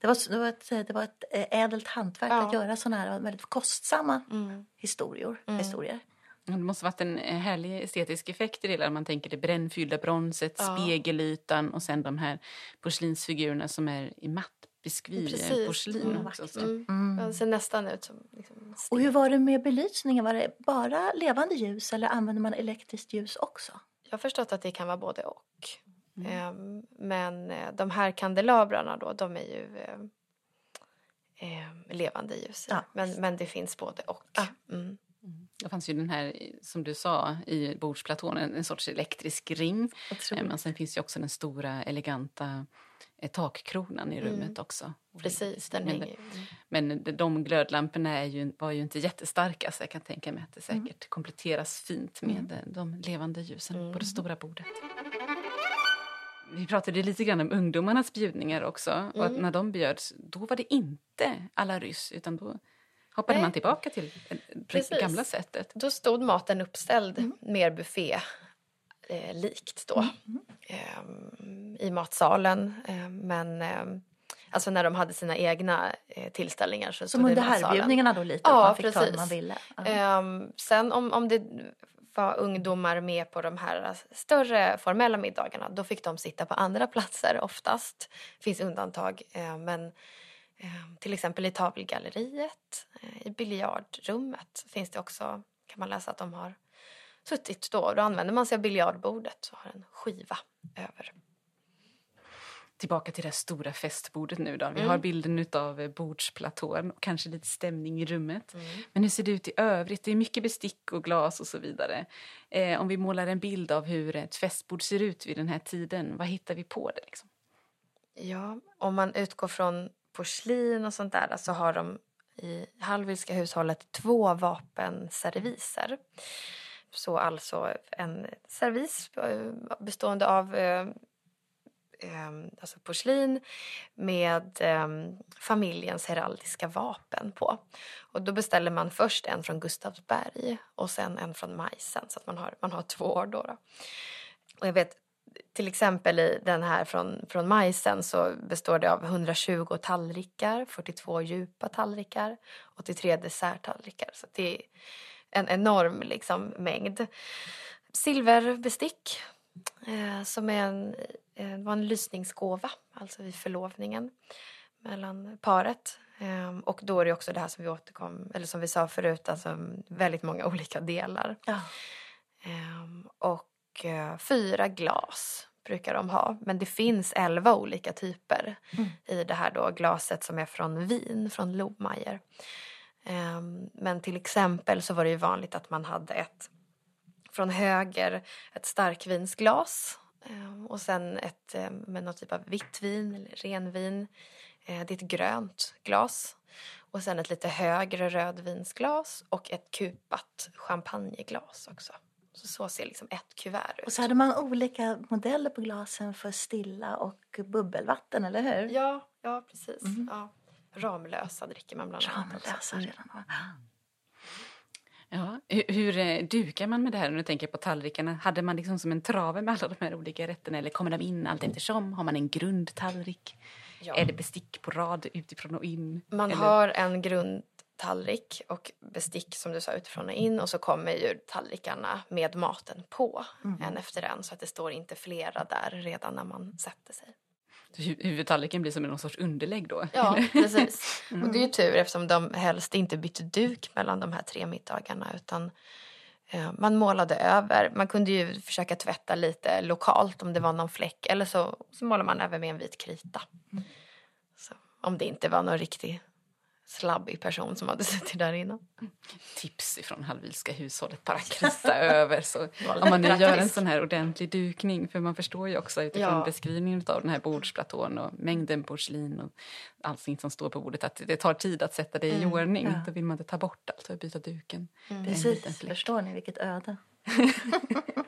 Det var, det var ett, det var ett eh, ädelt hantverk Ja. att göra sådana här väldigt kostsamma Mm. historier. Mm. historier. Det måste varit en eh, härlig estetisk effekt i det hela. Man tänker det brännfyllda bronset, Ja. spegelytan och sen de här porslinsfigurerna som är i matt biskvi Precis. porslin Mm. också. Så. Mm. Mm. Det ser nästan ut som liksom, Och hur var det med belysningen? Var det bara levande ljus eller använde man elektriskt ljus också? Jag har förstått att det kan vara både och. Mm. Ehm, men eh, de här kandelabrarna då, de är ju eh, eh, levande ljus. Ja. Men, men det finns både och. Ja. Mm. Det fanns ju den här, som du sa, i bordsplatån, en, en sorts elektrisk ring. Eh, Men sen finns ju också den stora eleganta takkronan i Mm. rummet också. Precis, den men, hänger. Mm. men de- glödlamporna är ju, var ju inte jättestarka så jag kan tänka mig att det säkert kompletteras fint med eh, de levande ljusen på Mm. det stora bordet. Vi pratade lite grann om ungdomarnas bjudningar också. Och att Mm. när de bjöds, då var det inte alla ryss utan då hoppade Nej. man tillbaka till eh, det Precis. gamla sättet. Då stod maten uppställd Mm. mer buffé eh, likt då. Ehm, I matsalen. Ehm, men ehm, alltså när de hade sina egna eh, tillställningar så Som under matsalen. härbjudningarna då lite? Ja, man fick precis. man ville? Ja. Ehm, sen om, om det var ungdomar med på de här större formella middagarna då fick de sitta på andra platser oftast. Det finns undantag. eh, men eh, till exempel i tavelgalleriet, eh, i biljardrummet finns det också, kan man läsa att de har suttit då. Då använder man sig av biljardbordet och har en skiva över. Tillbaka till det stora festbordet nu då. Vi Mm. har bilden av bordsplatån och kanske lite stämning i rummet. Mm. Men hur ser det ut i övrigt? Det är mycket bestick och glas och så vidare. Eh, om vi målar en bild av hur ett festbord ser ut vid den här tiden, vad hittar vi på det? Liksom? Ja, om man utgår från porslin och sånt där så har de i Hallwylska hushållet två vapenserviser. Så alltså en servis eh, bestående av eh, eh, alltså porslin med eh, familjens heraldiska vapen på. Och då beställer man först en från Gustavsberg och sen en från Majsen så att man har, man har två då. då. Och jag vet till exempel i den här från, från Majsen så består det av 120 tallrikar, 42 djupa tallrikar, 83 desserttallrikar. Så det är en enorm liksom, mängd. Silverbestick eh, som är en, eh, var en lysningsgåva, alltså vid förlovningen mellan paret. Eh, och då är det också det här som vi återkom, eller som vi sa förut, alltså väldigt många [laughs] olika delar. Ja. Ehm, och eh, fyra glas brukar de ha. Men det finns elva olika typer Mm. i det här då glaset som är från Wien, från Lohmeyer. Men till exempel så var det ju vanligt att man hade ett från höger ett starkvinsglas ehm, och sen ett eh, med någon typ av vitt vin eller renvin. Eh, det är ett grönt glas. Och sen ett lite högre rödvinsglas och ett kupat champagneglas också. Så, så ser liksom ett kuvert ut. Och så hade man olika modeller på glasen för stilla och bubbelvatten, eller hur? Ja, ja precis. Mm. Ja. Ramlösa dricker man bland annat. Ramlösa redan. Ja, hur, hur eh, dukar man med det här när du tänker på tallrikarna? Hade man liksom som en trave med alla de här olika rätterna eller kommer de in allt eftersom? Har man en grundtallrik? Ja. Är det bestick på rad utifrån och in? Man Eller- har en grundtallrik och bestick som du sa utifrån och in och så kommer ju tallrikarna med maten på Mm. en efter en så att det står inte flera där redan när man sätter sig. Hu- Huvudtallriken blir som någon sorts underlägg då? Ja, precis. Och det är ju tur eftersom de helst inte bytte duk mellan de här tre middagarna utan eh, man målade över. Man kunde ju försöka tvätta lite lokalt om det var någon fläck eller så, så målar man över med en vit krita. Så, om det inte var någon riktig slabbig person som hade [laughs] suttit där inne. Tips ifrån Hallwylska hushållet, bara krita [laughs] över. Så, om man nu gör en sån här ordentlig dukning, för man förstår ju också utifrån Ja. beskrivningen av den här bordsplatån och mängden porslin och allting som står på bordet att det tar tid att sätta det i Mm, ordning. ja. Då vill man inte ta bort allt och byta duken. Mm. Precis, förstår ni vilket öde? [laughs]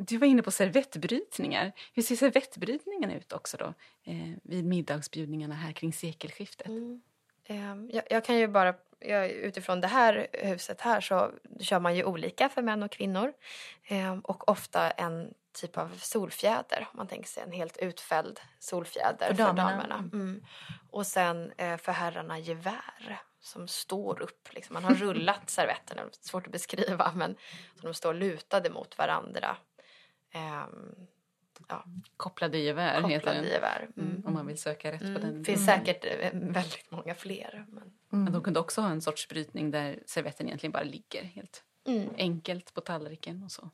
Du var inne på servettbrytningar. Hur ser servettbrytningen ut också då? Eh, vid middagsbjudningarna här kring sekelskiftet. Mm. Ehm, jag, jag kan ju bara, jag, utifrån det här huset här så kör man ju olika för män och kvinnor. Ehm, och ofta en typ av solfjäder, om man tänker sig en helt utfälld solfjäder För för damerna. damerna. Mm. Och sen eh, för herrarna gevär som står upp. Liksom. Man har [laughs] rullat servetterna, svårt att beskriva, men så de står lutade mot varandra. Ehm, ja, Kopplade gevär heter kopplade den. gevär. Mm. Mm, om man vill söka rätt på Mm. den. Det finns säkert eh, väldigt många fler. Men... Men de kunde också ha en sorts brytning där servetten egentligen bara ligger helt Mm. enkelt på tallriken och så.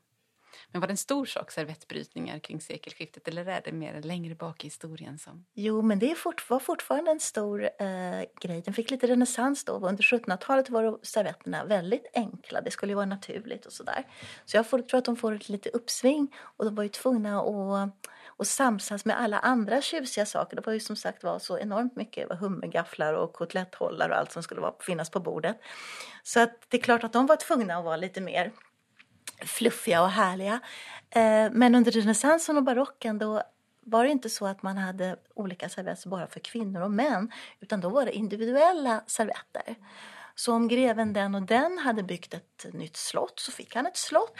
Men var det en stor sak, servettbrytningar kring sekelskiftet, eller är det mer längre bak i historien som... Jo, men det fort, var fortfarande en stor eh, grej. Den fick lite renässans då. Under 1700-talet var servetterna väldigt enkla. Det skulle ju vara naturligt och sådär. Så jag får, tror att de får ett lite uppsving och de var ju tvungna att, och samsas med alla andra tjusiga saker. Det var ju som sagt var så enormt mycket hummergafflar och kotletthållare och allt som skulle vara, finnas på bordet. Så att det är klart att de var tvungna att vara lite mer fluffiga och härliga. Eh, Men under renässansen och barocken då var det inte så att man hade olika servetter bara för kvinnor och män utan då var det individuella servetter. Så om greven den och den hade byggt ett nytt slott så fick han ett slott.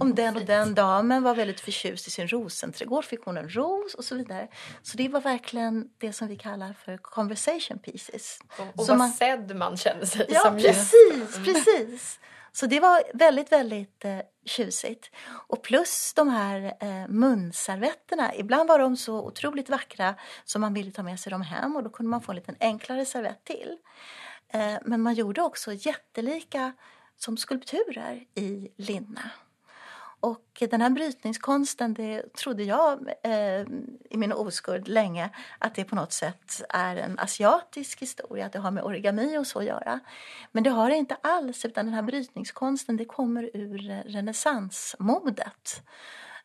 Om den och den damen var väldigt förtjust i sin rosenträdgård fick hon en ros och så vidare. Så det var verkligen det som vi kallar för conversation pieces. Och, och Så vad man- sedd man kände sig Ja, som gäst. precis, precis. Så det var väldigt, väldigt eh, tjusigt. Och plus de här eh, munservetterna. Ibland var de så otroligt vackra så man ville ta med sig dem hem och då kunde man få en liten enklare servett till. Eh, men man gjorde också jättelika som skulpturer i linne. Och den här brytningskonsten, det trodde jag eh, i min oskuld länge att det på något sätt är en asiatisk historia, att det har med origami och så att göra. Men det har det inte alls, utan den här brytningskonsten det kommer ur renässansmodet.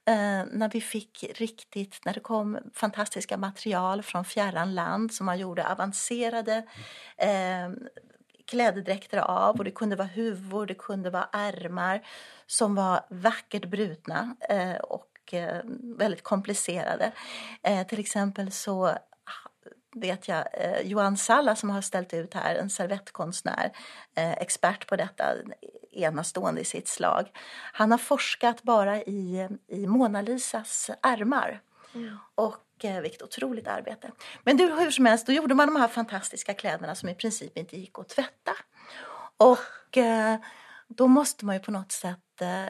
Eh, när vi fick riktigt, när det kom fantastiska material från fjärran land som man gjorde avancerade eh, klädedräkter av och det kunde vara huvor, det kunde vara ärmar som var vackert brutna eh, och eh, väldigt komplicerade. Eh, till exempel så vet jag Johan Salla som har ställt ut här, en servettkonstnär, expert på detta, enastående i sitt slag. Han har forskat bara i, i Mona Lisas ärmar. Och eh, vilket otroligt arbete. Men du, hur som helst, då gjorde man de här fantastiska kläderna som i princip inte gick att tvätta. Och eh, då måste man ju på något sätt eh,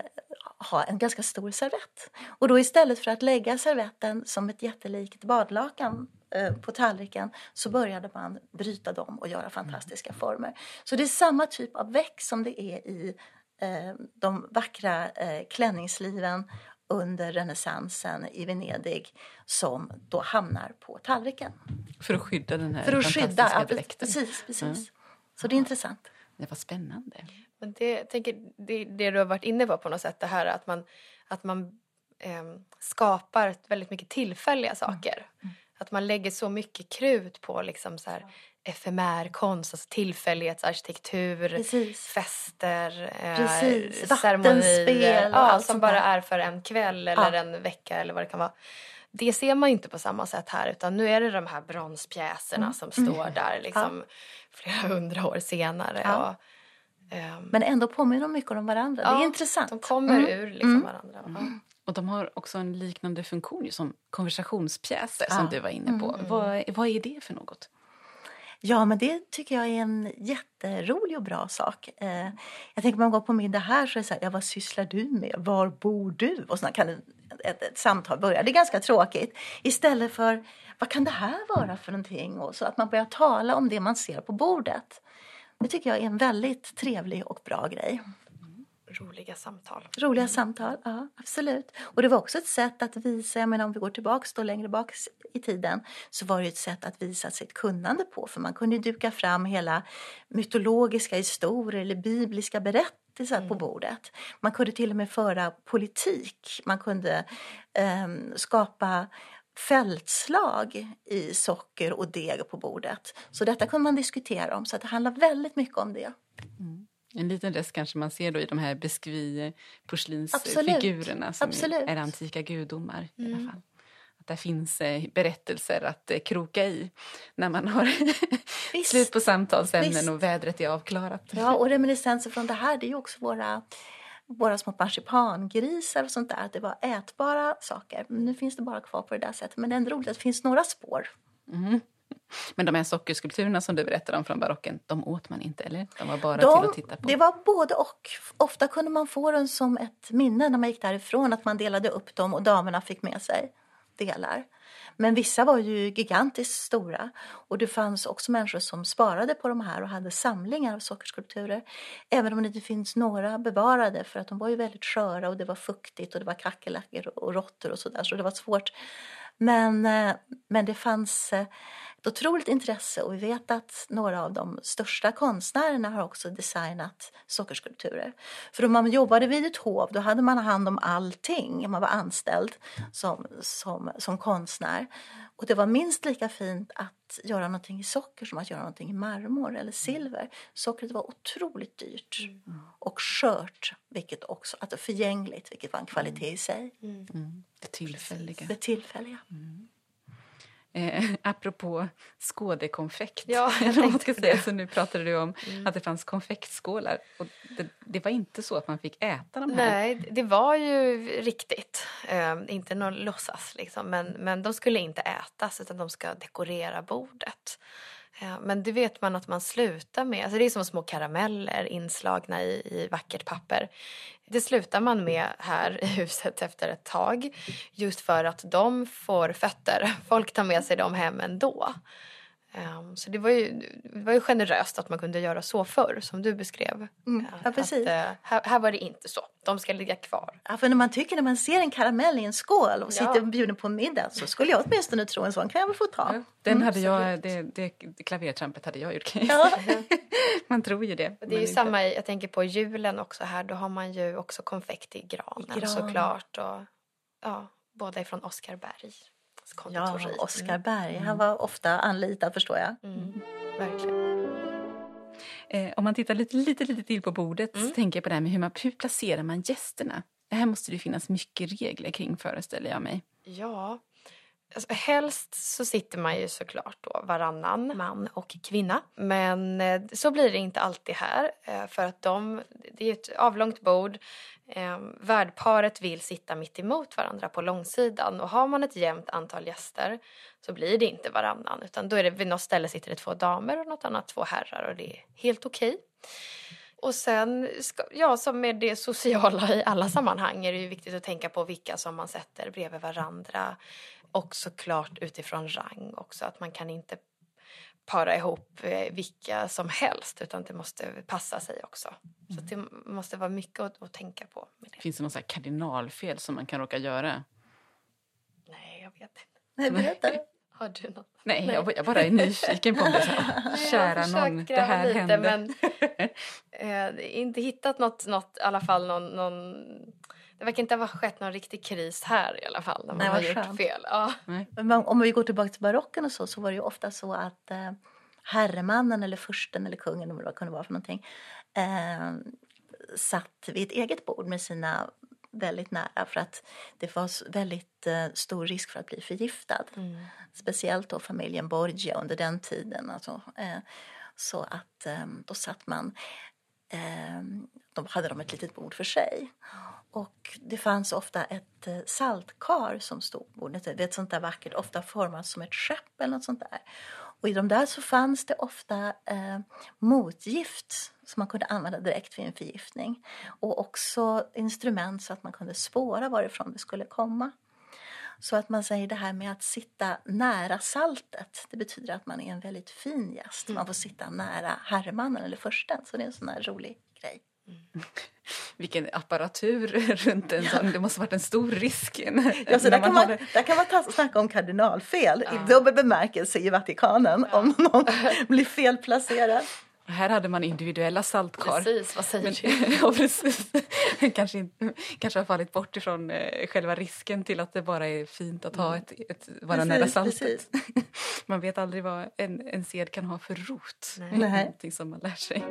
ha en ganska stor servett. Och då istället för att lägga servetten som ett jättelikt badlakan eh, på tallriken så började man bryta dem och göra fantastiska former. Så det är samma typ av växt som det är i eh, de vackra eh, klänningsliven under renässansen i Venedig som då hamnar på tallriken. För att skydda den här För att skydda, fantastiska ja, dräkten. precis, precis. Så det är intressant. Det var spännande. Men det, tänker, det, det du har varit inne på på något sätt, det här att man, att man ehm, skapar väldigt mycket tillfälliga saker. Att man lägger så mycket krut på liksom så här efemärkonst, alltså tillfällighetsarkitektur, Precis. fester, eh, Precis, ceremonier. vattenspel och Ja, allt som bara är för en kväll eller Ja. en vecka eller vad det kan vara. Det ser man inte på samma sätt här utan nu är det de här bronspjäserna Mm. som står där liksom flera hundra år senare. Ja. Och, ehm, Men ändå påminner de mycket om varandra. det Ja, är intressant. de kommer Mm. ur liksom varandra. Ja. Och de har också en liknande funktion som konversationspjäser Ja. som du var inne på. Vad, vad är det för något? Ja, men det tycker jag är en jätterolig och bra sak. Eh, jag tänker man går på middag här så är det så här, ja vad sysslar du med? Var bor du? Och så kan ett, ett, ett samtal börja. Det är ganska tråkigt. Istället för, vad kan det här vara för någonting? Och så att man börjar tala om det man ser på bordet. Det tycker jag är en väldigt trevlig och bra grej. Roliga samtal. Roliga samtal, ja absolut. Och det var också ett sätt att visa, jag menar om vi går tillbaks då längre bak i tiden, så var det ett sätt att visa sitt kunnande på. För man kunde duka fram hela mytologiska historier eller bibliska berättelser på bordet. Man kunde till och med föra politik. Man kunde ehm, skapa fältslag i socker och deg på bordet. Så detta kunde man diskutera om. Så det handlar väldigt mycket om det. En liten rest kanske man ser då i de här beskri Absolut. porslinsfigurerna som Absolut. är antika gudomar i alla fall. Att där finns eh, berättelser att eh, kroka i när man har [laughs] slut på samtalsämnen Visst. och vädret är avklarat. Ja, och reminiscenser från det här det är också våra, våra små marsipangrisar och sånt där. Att det var ätbara saker. Men Nu finns det bara kvar på det där sättet. Men det är ändå roligt att det finns några spår. Men de här sockerskulpturerna som du berättade om från barocken, de åt man inte eller? De var bara De, till att titta på? det var både och. Ofta kunde man få den som ett minne när man gick därifrån. Att man delade upp dem och damerna fick med sig delar. Men vissa var ju gigantiskt stora. Och det fanns också människor som sparade på de här och hade samlingar av sockerskulpturer. Även om det inte finns några bevarade för att de var ju väldigt sköra och det var fuktigt och det var kackerlackor och råttor och sådär. Så det var svårt. Men, eh, men det fanns eh, ett otroligt intresse och vi vet att några av de största konstnärerna har också designat sockerskulpturer. För om man jobbade vid ett hov då hade man hand om allting, man var anställd som, som, som konstnär. Och det var minst lika fint att göra någonting i socker som att göra någonting i marmor eller silver. Sockret var otroligt dyrt och skört, vilket också, att förgängligt, vilket var en kvalitet i sig. Mm, det tillfälliga. Det tillfälliga. Eh, [laughs] apropå skådekonfekt. Ja, [laughs] eller vad man ska säga. Så nu pratade du om att det fanns konfektskålar. Och det, det var inte så att man fick äta de här. Nej, det var ju riktigt. Eh, inte någon låtsas liksom. Men, men de skulle inte ätas utan de ska dekorera bordet. Eh, men det vet man att man slutar med. Alltså det är som små karameller inslagna i, i vackert papper. Det slutar man med här i huset efter ett tag. Just för att de får fötter. Folk tar med sig dem hem ändå. Um, så det var, ju, det var ju generöst att man kunde göra så förr som du beskrev. Mm, ja, precis. Att, eh, här, här var det inte så. De ska ligga kvar. Ja, för när man tycker när man ser en karamell i en skål och Ja. sitter bjuden på en middag så skulle jag åtminstone tro en sån kan jag väl få ta. Ja, Den hade jag, det, det, det klavertrampet hade jag gjort Ja. [laughs] Man tror ju det. Och det är ju inte. samma, jag tänker på julen också här, då har man ju också konfekt i granen, I granen. såklart. Och, ja, båda ifrån Oskarberg. Ja, konditori. Oskar Berg. Han var ofta anlitad förstår jag. Mm. Mm, verkligen. Eh, om man tittar lite, lite, lite till på bordet Mm. så tänker jag på det här med hur, man, hur placerar man gästerna? Det här måste det finnas mycket regler kring föreställer jag mig. Ja. Alltså, helst så sitter man ju såklart då varannan man och kvinna. Men eh, så blir det inte alltid här. Eh, för att de, det är ett avlångt bord. Eh, värdparet vill sitta mitt emot varandra på långsidan. Och har man ett jämnt antal gäster så blir det inte varannan. Utan då är det vid något ställe sitter det två damer och något annat två herrar. Och det är helt okej. Och sen, ska, ja som med det sociala i alla sammanhang är det ju viktigt att tänka på vilka som man sätter bredvid varandra. Och såklart utifrån rang också, att man kan inte para ihop eh, vilka som helst utan det måste passa sig också. Så att det måste vara mycket att, att tänka på. Med det. Finns det något så här kardinalfel som man kan råka göra? Nej, jag vet inte. Nej, berätta. [laughs] Har du något? Nej, Nej. Jag, jag bara är nyfiken på om det är så [laughs] kära någon, det här lite, hände. Men, [laughs] eh, inte hittat något, något, i alla fall någon, någon... Det verkar inte ha skett någon riktig kris här i alla fall. När man Nej, har gjort skönt. fel. Ja. Men om vi går tillbaka till barocken och så, så var det ju ofta så att eh, herremannen eller fursten eller kungen, eller vad det kunde vara för någonting, eh, satt vid ett eget bord med sina väldigt nära för att det var väldigt eh, stor risk för att bli förgiftad. Speciellt då familjen Borgia under den tiden. Alltså, eh, så att eh, då satt man, de, hade de ett litet bord för sig. Och det fanns ofta ett eh, saltkar som stod på bordet. Det är ett sånt där vackert, ofta format som ett skepp eller något sånt där. Och i de där så fanns det ofta eh, motgift som man kunde använda direkt vid en förgiftning. Och också instrument så att man kunde spåra varifrån det skulle komma. Så att man säger det här med att sitta nära saltet, det betyder att man är en väldigt fin gäst. Man får sitta nära herremannen eller fursten, så det är en sån här rolig grej. [laughs] Vilken apparatur [laughs] runt en sån. Det måste ha varit en stor risk. när- [laughs] Ja, så där, kan har man, det. där kan man ta, snacka om kardinalfel Ja. i dubbel bemärkelse i Vatikanen om någon blir felplacerad. Här hade man individuella saltkar. Precis, vad säger Men, du? ja, precis. kanske, inte, kanske har fallit bort ifrån eh, själva risken till att det bara är fint att ha ett, ett vara Precis, nära saltet. precis. Man vet aldrig vad en, en sed kan ha för rot. Nej. Nej. Någonting som man lär sig.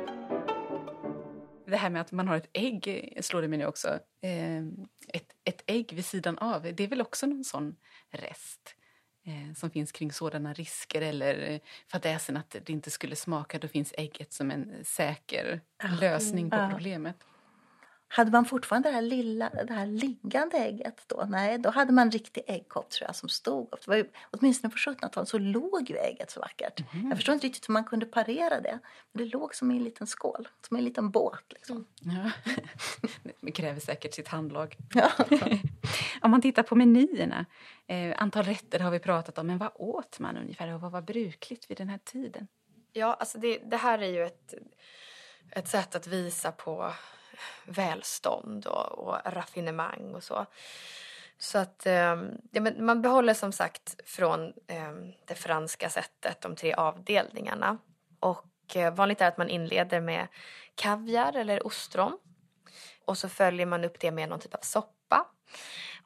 Det här med att man har ett ägg slår det mig nu också. Eh, ett, ett ägg vid sidan av, det är väl också någon sån rest eh, som finns kring sådana risker eller eh, fadäsen att det inte skulle smaka, då finns ägget som en säker lösning på problemet. Hade man fortfarande det här lilla, det här liggande ägget då? Nej, då hade man riktig äggkopp tror jag som stod upp. Det var ju, åtminstone på 1700-talet så låg ju ägget så vackert. Jag förstår inte riktigt hur man kunde parera det. Men det låg som i en liten skål, som i en liten båt liksom. Ja. [laughs] Det kräver säkert sitt handlag. Ja. [laughs] Om man tittar på menyerna, eh, antal rätter har vi pratat om, men vad åt man ungefär och vad var brukligt vid den här tiden? Ja, alltså det, det här är ju ett, ett sätt att visa på välstånd och, och raffinemang och så. Så att eh, ja, men man behåller som sagt från eh, det franska sättet de tre avdelningarna. Och eh, vanligt är att man inleder med kaviar eller ostron. Och så följer man upp det med någon typ av soppa.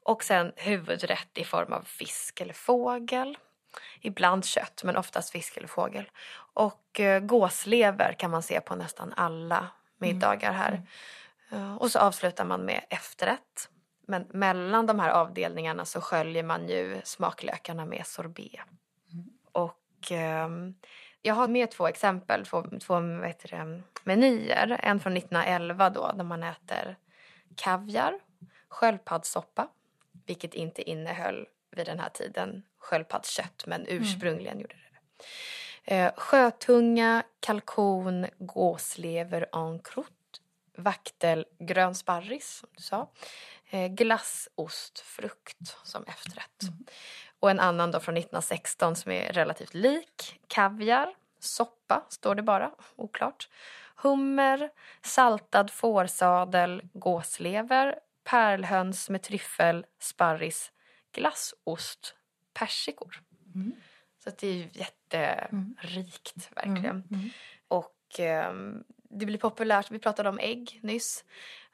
Och sen huvudrätt i form av fisk eller fågel. Ibland kött, men oftast fisk eller fågel. Och eh, gåslever kan man se på nästan alla middagar här. Eh, och så avslutar man med efterrätt. Men mellan de här avdelningarna så sköljer man ju smaklökarna med sorbet. Och ehm, jag har med två exempel, två, två det, menyer. En från 1911 då, där man äter kaviar, sköldpaddssoppa, vilket inte innehöll vid den här tiden sköldpaddskött, men ursprungligen gjorde det det. Eh, sjötunga, kalkon, gåslever en croûte, vaktel, grön sparris, som du sa, eh, glass, ost, frukt som efterrätt. Och en annan då från 1916 som är relativt lik, kaviar, soppa, står det bara, oklart. Hummer, saltad fårsadel, gåslever, pärlhöns med tryffel, sparris, glassost, persikor. Så att det är ju jätterikt verkligen. Och ehm, det blir populärt, vi pratade om ägg nyss.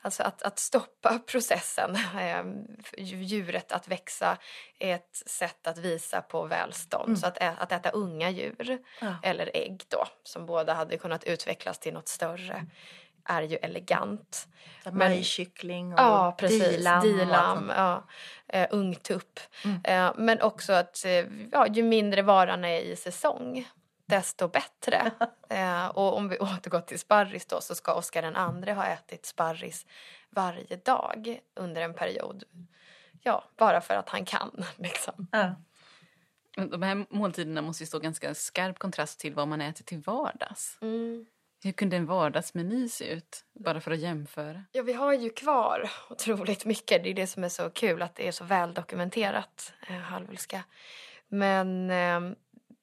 Alltså att, att stoppa [laughs] processen, ehm, djuret att växa är ett sätt att visa på välstånd. Så att, ä, att äta unga djur, Ja. eller ägg då, som båda hade kunnat utvecklas till något större, är ju elegant. Majskyckling och Ja, precis. dilam. och Dilam, sånt. ja. Eh, ungtupp. Mm. Eh, men också att eh, ja, ju mindre varan är i säsong, desto bättre. [laughs] eh, och om vi återgår till sparris då så ska Oscar den andre ha ätit sparris varje dag under en period. Ja, bara för att han kan. [laughs] Liksom. Ja. De här måltiderna måste ju stå ganska skarp kontrast till vad man äter till vardags. Mm. Hur kunde en vardagsmeny se ut? Bara för att jämföra. Ja, vi har ju kvar otroligt mycket. Det är det som är så kul, att det är så väl dokumenterat, eh, halvölska. Men eh,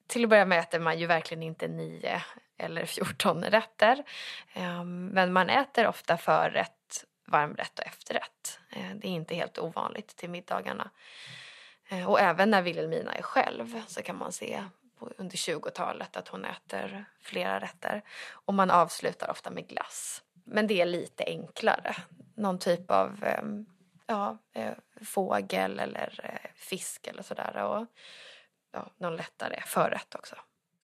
till att börja med äter man ju verkligen inte nio eller 14 rätter. Ehm, men man äter ofta förrätt, varmrätt och efterrätt. Ehm, det är inte helt ovanligt till middagarna. Ehm, och även när Vilhelmina är själv så kan man se under 20-talet att hon äter flera rätter. Och man avslutar ofta med glass. Men det är lite enklare. Någon typ av ja, eh, fågel eller eh, fisk eller sådär. Och ja, någon lättare förrätt också.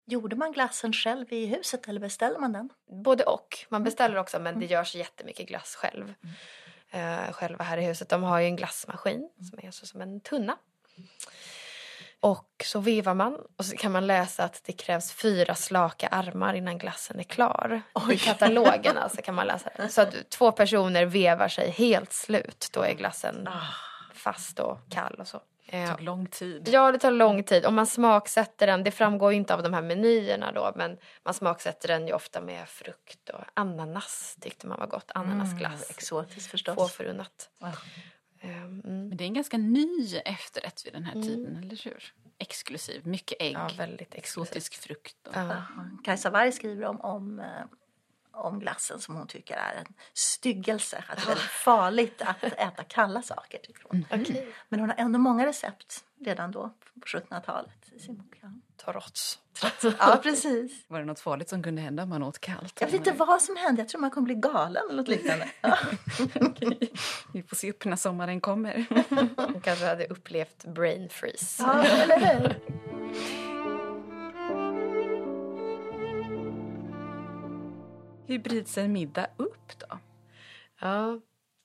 Gjorde man glassen själv i huset eller beställde man den? Både och. Man beställer också men det görs jättemycket glass själv. Eh, själva här i huset. De har ju en glassmaskin som är så som en tunna. Och så vevar man och så kan man läsa att det krävs fyra slaka armar innan glassen är klar. I katalogen [laughs] alltså kan man läsa det. Så att två personer vevar sig helt slut. Då är glassen fast och kall och så. Det Eh, tog lång tid. Ja, det tar lång tid. Och man smaksätter den, det framgår ju inte av de här menyerna då, men man smaksätter den ju ofta med frukt och ananas tyckte man var gott. Ananasglass. Exotiskt förstås. Få förunnat. Ja. Ehm, Mm. Men det är en ganska ny efterrätt vid den här tiden, eller hur? Exklusiv, mycket ägg, Ja, väldigt exotisk frukt. Och... Ja. Kajsa Warg skriver om, om, eh, om glassen som hon tycker är en styggelse. Att det är väldigt farligt att äta kalla saker. Tycker hon. Okej. Men hon har ändå många recept redan då på 1700-talet i sin bok. Ja. Trots. ja, precis. Var det något farligt som kunde hända om man åt kallt? Jag vet inte vad som hände. Jag tror man kommer bli galen eller något liknande. [laughs] Ja. Vi får se upp när sommaren kommer. Hon kanske hade upplevt brain freeze. ja, eller hur? Hur bryts en middag upp då? Ja.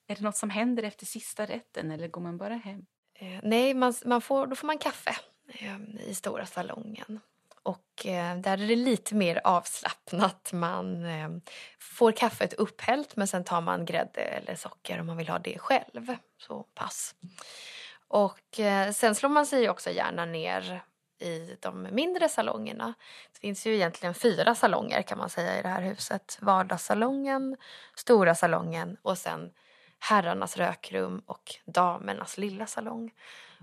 Är det något som händer efter sista rätten eller går man bara hem? Eh, nej, man, man får, då får man kaffe eh, i stora salongen. Och eh, där är det lite mer avslappnat. Man eh, får kaffet upphällt men sen tar man grädde eller socker om man vill ha det själv. Så pass. Och eh, sen slår man sig också gärna ner i de mindre salongerna. Det finns ju egentligen fyra salonger kan man säga i det här huset. Vardagssalongen, stora salongen och sen herrarnas rökrum och damernas lilla salong.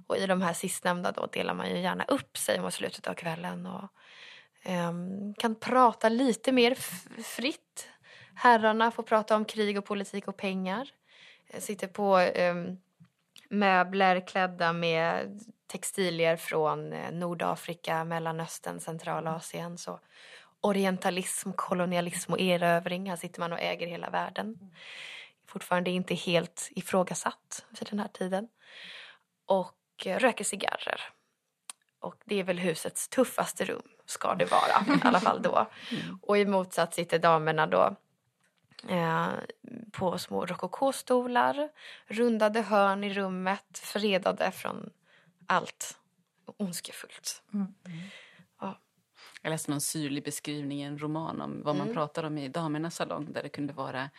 Och i de här sistnämnda då delar man ju gärna upp sig mot slutet av kvällen och um, kan prata lite mer fritt. Herrarna får prata om krig och politik och pengar. Eh, sitter på um, möbler klädda med textilier från eh, Nordafrika, Mellanöstern, Centralasien. Så orientalism, kolonialism och erövring. Här sitter man och äger hela världen. Fortfarande inte helt ifrågasatt för den här tiden. Och eh, röker cigarrer. Och det är väl husets tuffaste rum, ska det vara. I alla fall då. Mm. Och i motsats sitter damerna då eh, på små rokokostolar, rundade hörn i rummet, fredade från allt ondskefullt. Mm. Ja. Jag läste någon syrlig beskrivning i en roman om vad man mm. pratar om i damernas salong där det kunde vara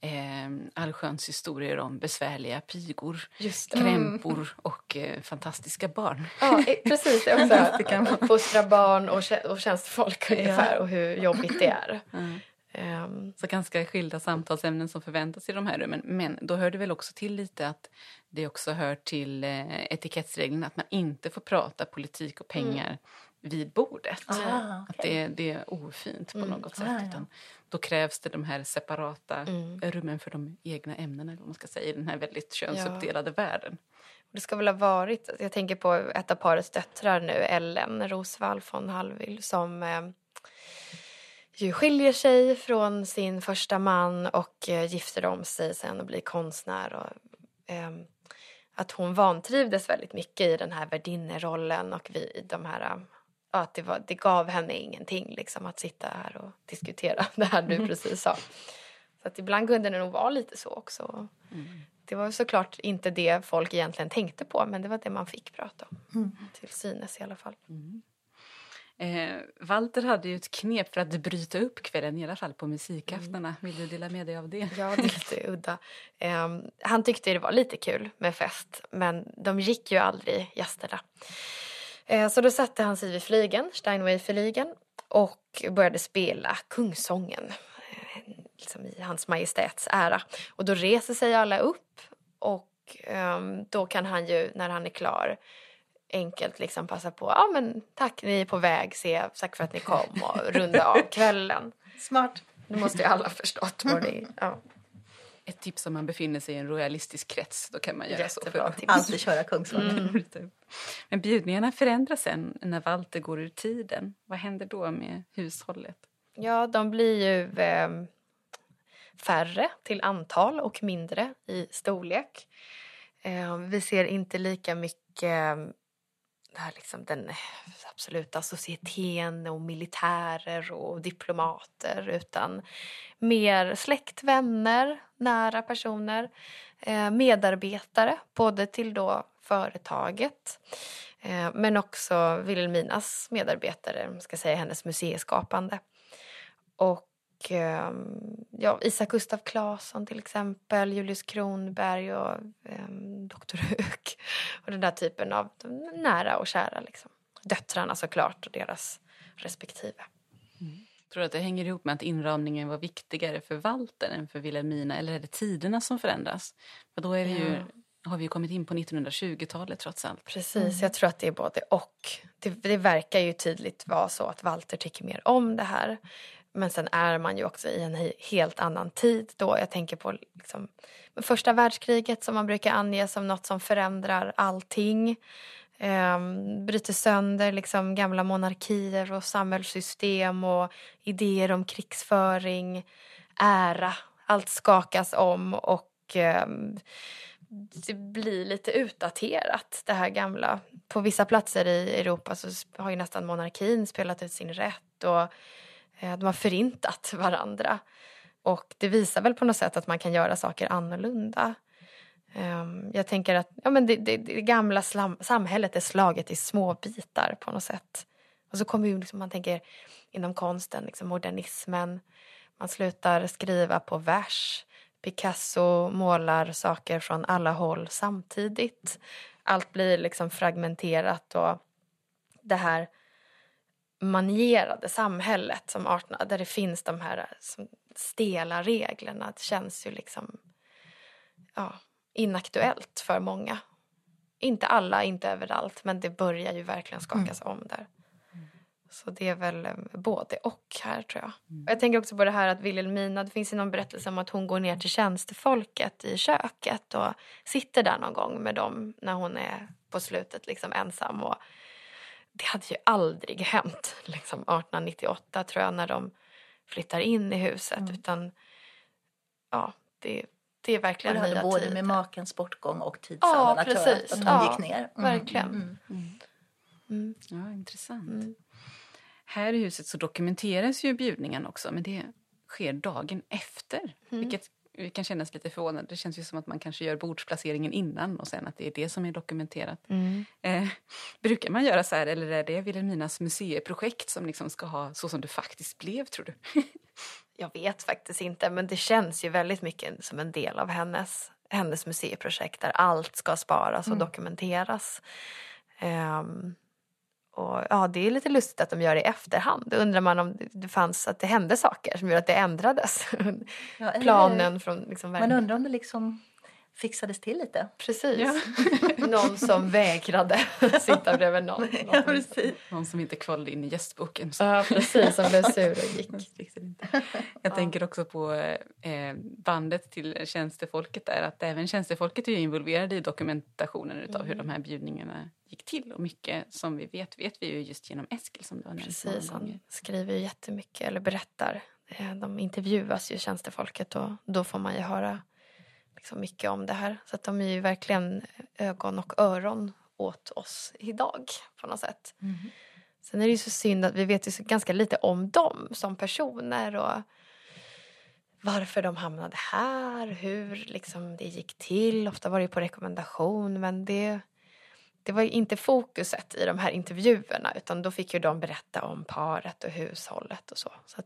eh, allsköns historier om besvärliga pigor, krämpor och eh, fantastiska barn. Ja, precis. Också. [laughs] Fostra barn och, och tjänstefolk ungefär ja. och hur jobbigt det är. Mm. Um, så ganska skilda samtalsämnen som förväntas i de här rummen. Men då hör det väl också till lite att det också hör till eh, etikettsreglerna att man inte får prata politik och pengar mm. vid bordet. Ah, okay. Att det, det, är ofint på mm. något sätt. Ah, ja. Då krävs det de här separata mm. rummen för de egna ämnena eller man ska säga, i den här väldigt könsuppdelade ja. världen. Det ska väl ha varit, jag tänker på ett av parets döttrar nu, Ellen Rosvall von Hallwyl som eh, ju skiljer sig från sin första man och eh, gifter om sig sen och blir konstnär. Och, eh, att hon vantrivdes väldigt mycket i den här värdinnerollen och vi, de här, att det, var, det gav henne ingenting liksom, att sitta här och diskutera [laughs] det här du precis sa. Så att ibland kunde det nog vara lite så också. Mm. Det var såklart inte det folk egentligen tänkte på men det var det man fick prata om. Mm. Till synes i alla fall. Mm. Eh, Walter hade ju ett knep för att bryta upp kvällen, i alla fall på musikaftnarna. Mm. Vill du dela med dig av det? Ja, det är lite udda. Eh, han tyckte det var lite kul med fest, men de gick ju aldrig, gästerna. Eh, så då satte han sig vid flygen, Steinway-flygen, och började spela Kungsången. Eh, liksom i hans majestäts ära. Och då reser sig alla upp och ehm, då kan han ju, när han är klar, enkelt liksom passa på, ja men tack ni är på väg, se, tack för att ni kom och runda av [laughs] kvällen. Smart. Nu måste ju alla förstått vad det. [laughs] Ja. Ett tips om man befinner sig i en royalistisk krets, då kan man göra Jättebra så. För tips. Alltid köra Kungsholmen. Mm. Men bjudningarna förändras sen när Walter går ur tiden. Vad händer då med hushållet? Ja, de blir ju eh, färre till antal och mindre i storlek. Eh, vi ser inte lika mycket där liksom den eh, absoluta societeten och militärer och diplomater utan mer släkt, vänner, nära personer, eh, medarbetare både till då företaget eh, men också Vilhelminas medarbetare, ska säga hennes museiskapande. Och Ehm, ja, Isak Gustav Claesson till exempel, Julius Kronberg och eh, Dr Höök. Och den där typen av nära och kära. Liksom. Döttrarna såklart och deras respektive. Mm. Tror du att det hänger ihop med att inramningen var viktigare för Walter än för Wilhelmina? Eller är det tiderna som förändras? För då är vi ju, har vi ju kommit in på 1920-talet trots allt. Precis, mm. jag tror att det är både och. Det, det verkar ju tydligt vara så att Walter tycker mer om det här. Men sen är man ju också i en helt annan tid då. Jag tänker på liksom, första världskriget som man brukar ange som något som förändrar allting. Um, bryter sönder liksom, gamla monarkier och samhällssystem och idéer om krigsföring, ära. Allt skakas om och um, det blir lite utdaterat, det här gamla. På vissa platser i Europa så har ju nästan monarkin spelat ut sin rätt. och Eh, de har förintat [laughs] varandra. Och det visar väl på något sätt att man kan göra saker annorlunda. Ehm, jag tänker att ja, men det, det, det gamla slam, samhället är slaget i små bitar på något sätt. Och så kommer ju liksom, man tänker inom konsten, liksom modernismen. Man slutar skriva på vers. Picasso målar saker från alla håll samtidigt. Allt blir liksom fragmenterat och det här manierade samhället som 18, där det finns de här som stela reglerna det känns ju liksom ja, inaktuellt för många. Inte alla, inte överallt, men det börjar ju verkligen skakas mm. om där. Så det är väl eh, både och här tror jag. Mm. Jag tänker också på det här att Wilhelmina, det finns ju någon berättelse om att hon går ner till tjänstefolket i köket och sitter där någon gång med dem när hon är på slutet liksom ensam. Och det hade ju aldrig hänt liksom 1898 tror jag när de flyttar in i huset mm. utan ja, det, det är verkligen och det hade både tider. med makens bortgång och tidssammanhanget ja, precis. att hon ja, gick ner. Mm. Verkligen. Mm. Mm. mm. Ja, intressant. Här i huset så dokumenteras ju bjudningen också men det sker dagen efter. Vilket vi kan kännas lite förvånade. Det känns ju som att man kanske gör bordsplaceringen innan och sen att det är det som är dokumenterat. Mm. Eh, brukar man göra så här eller är det Vilhelminas museiprojekt som liksom ska ha så som det faktiskt blev tror du? [laughs] Jag vet faktiskt inte men det känns ju väldigt mycket som en del av hennes, hennes museiprojekt där allt ska sparas och mm. dokumenteras. Um, och ja, det är lite lustigt att de gör det i efterhand. Då undrar man om det fanns, att det hände saker som gjorde att det ändrades. Ja, Planen från liksom Man undrar om det liksom fixades till lite. Precis. Ja. [laughs] någon som vägrade [laughs] sitta bredvid någon. Ja, precis. Någon som inte kvalade in i gästboken. Ja, precis. Som blev sur och gick. Jag ja. tänker också på eh, bandet till tjänstefolket där. Att även tjänstefolket är involverade i dokumentationen utav mm. hur de här bjudningarna gick till. Och mycket som vi vet, vet vi ju just genom Eskil som du har nämnt Precis, han skriver jättemycket eller berättar. Eh, de intervjuas ju tjänstefolket och då får man ju höra liksom mycket om det här. Så att de är ju verkligen ögon och öron åt oss idag på något sätt. Mm. Sen är det ju så synd att vi vet ju så ganska lite om dem som personer och varför de hamnade här, hur liksom det gick till. Ofta var det på rekommendation men det, det var inte fokuset i de här intervjuerna utan då fick ju de berätta om paret och hushållet och så. Så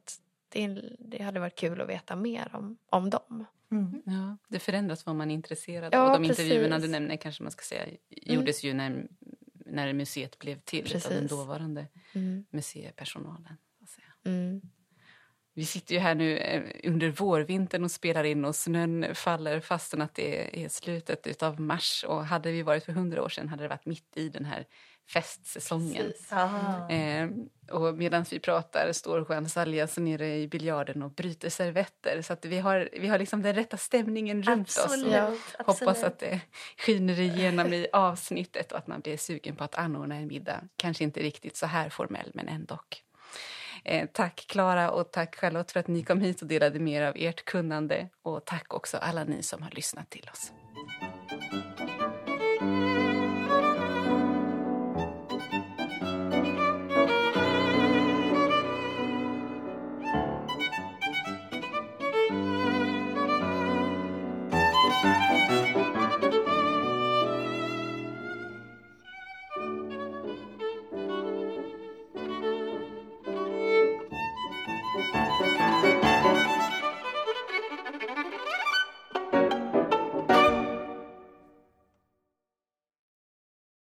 det, det hade varit kul att veta mer om, om dem. Mm. Ja, det förändras vad man är intresserad av. Ja, de precis. intervjuerna du nämner kanske man ska säga mm. gjordes ju när, när museet blev till precis. av den dåvarande mm. museipersonalen. Mm. Vi sitter ju här nu eh, under vårvintern och spelar in och snön faller fastän att det är slutet av mars. Och hade vi varit för hundra år sedan hade det varit mitt i den här festsäsongen. Eh, och medan vi pratar står Juan Saljas nere i biljarden och bryter servetter. Så att vi har, vi har liksom den rätta stämningen runt absolut, oss. Ja, hoppas att det skiner igenom i avsnittet och att man blir sugen på att anordna en middag. Kanske inte riktigt så här formell, men ändå. Eh, tack Klara och tack Charlotte för att ni kom hit och delade med er av ert kunnande. Och tack också alla ni som har lyssnat till oss.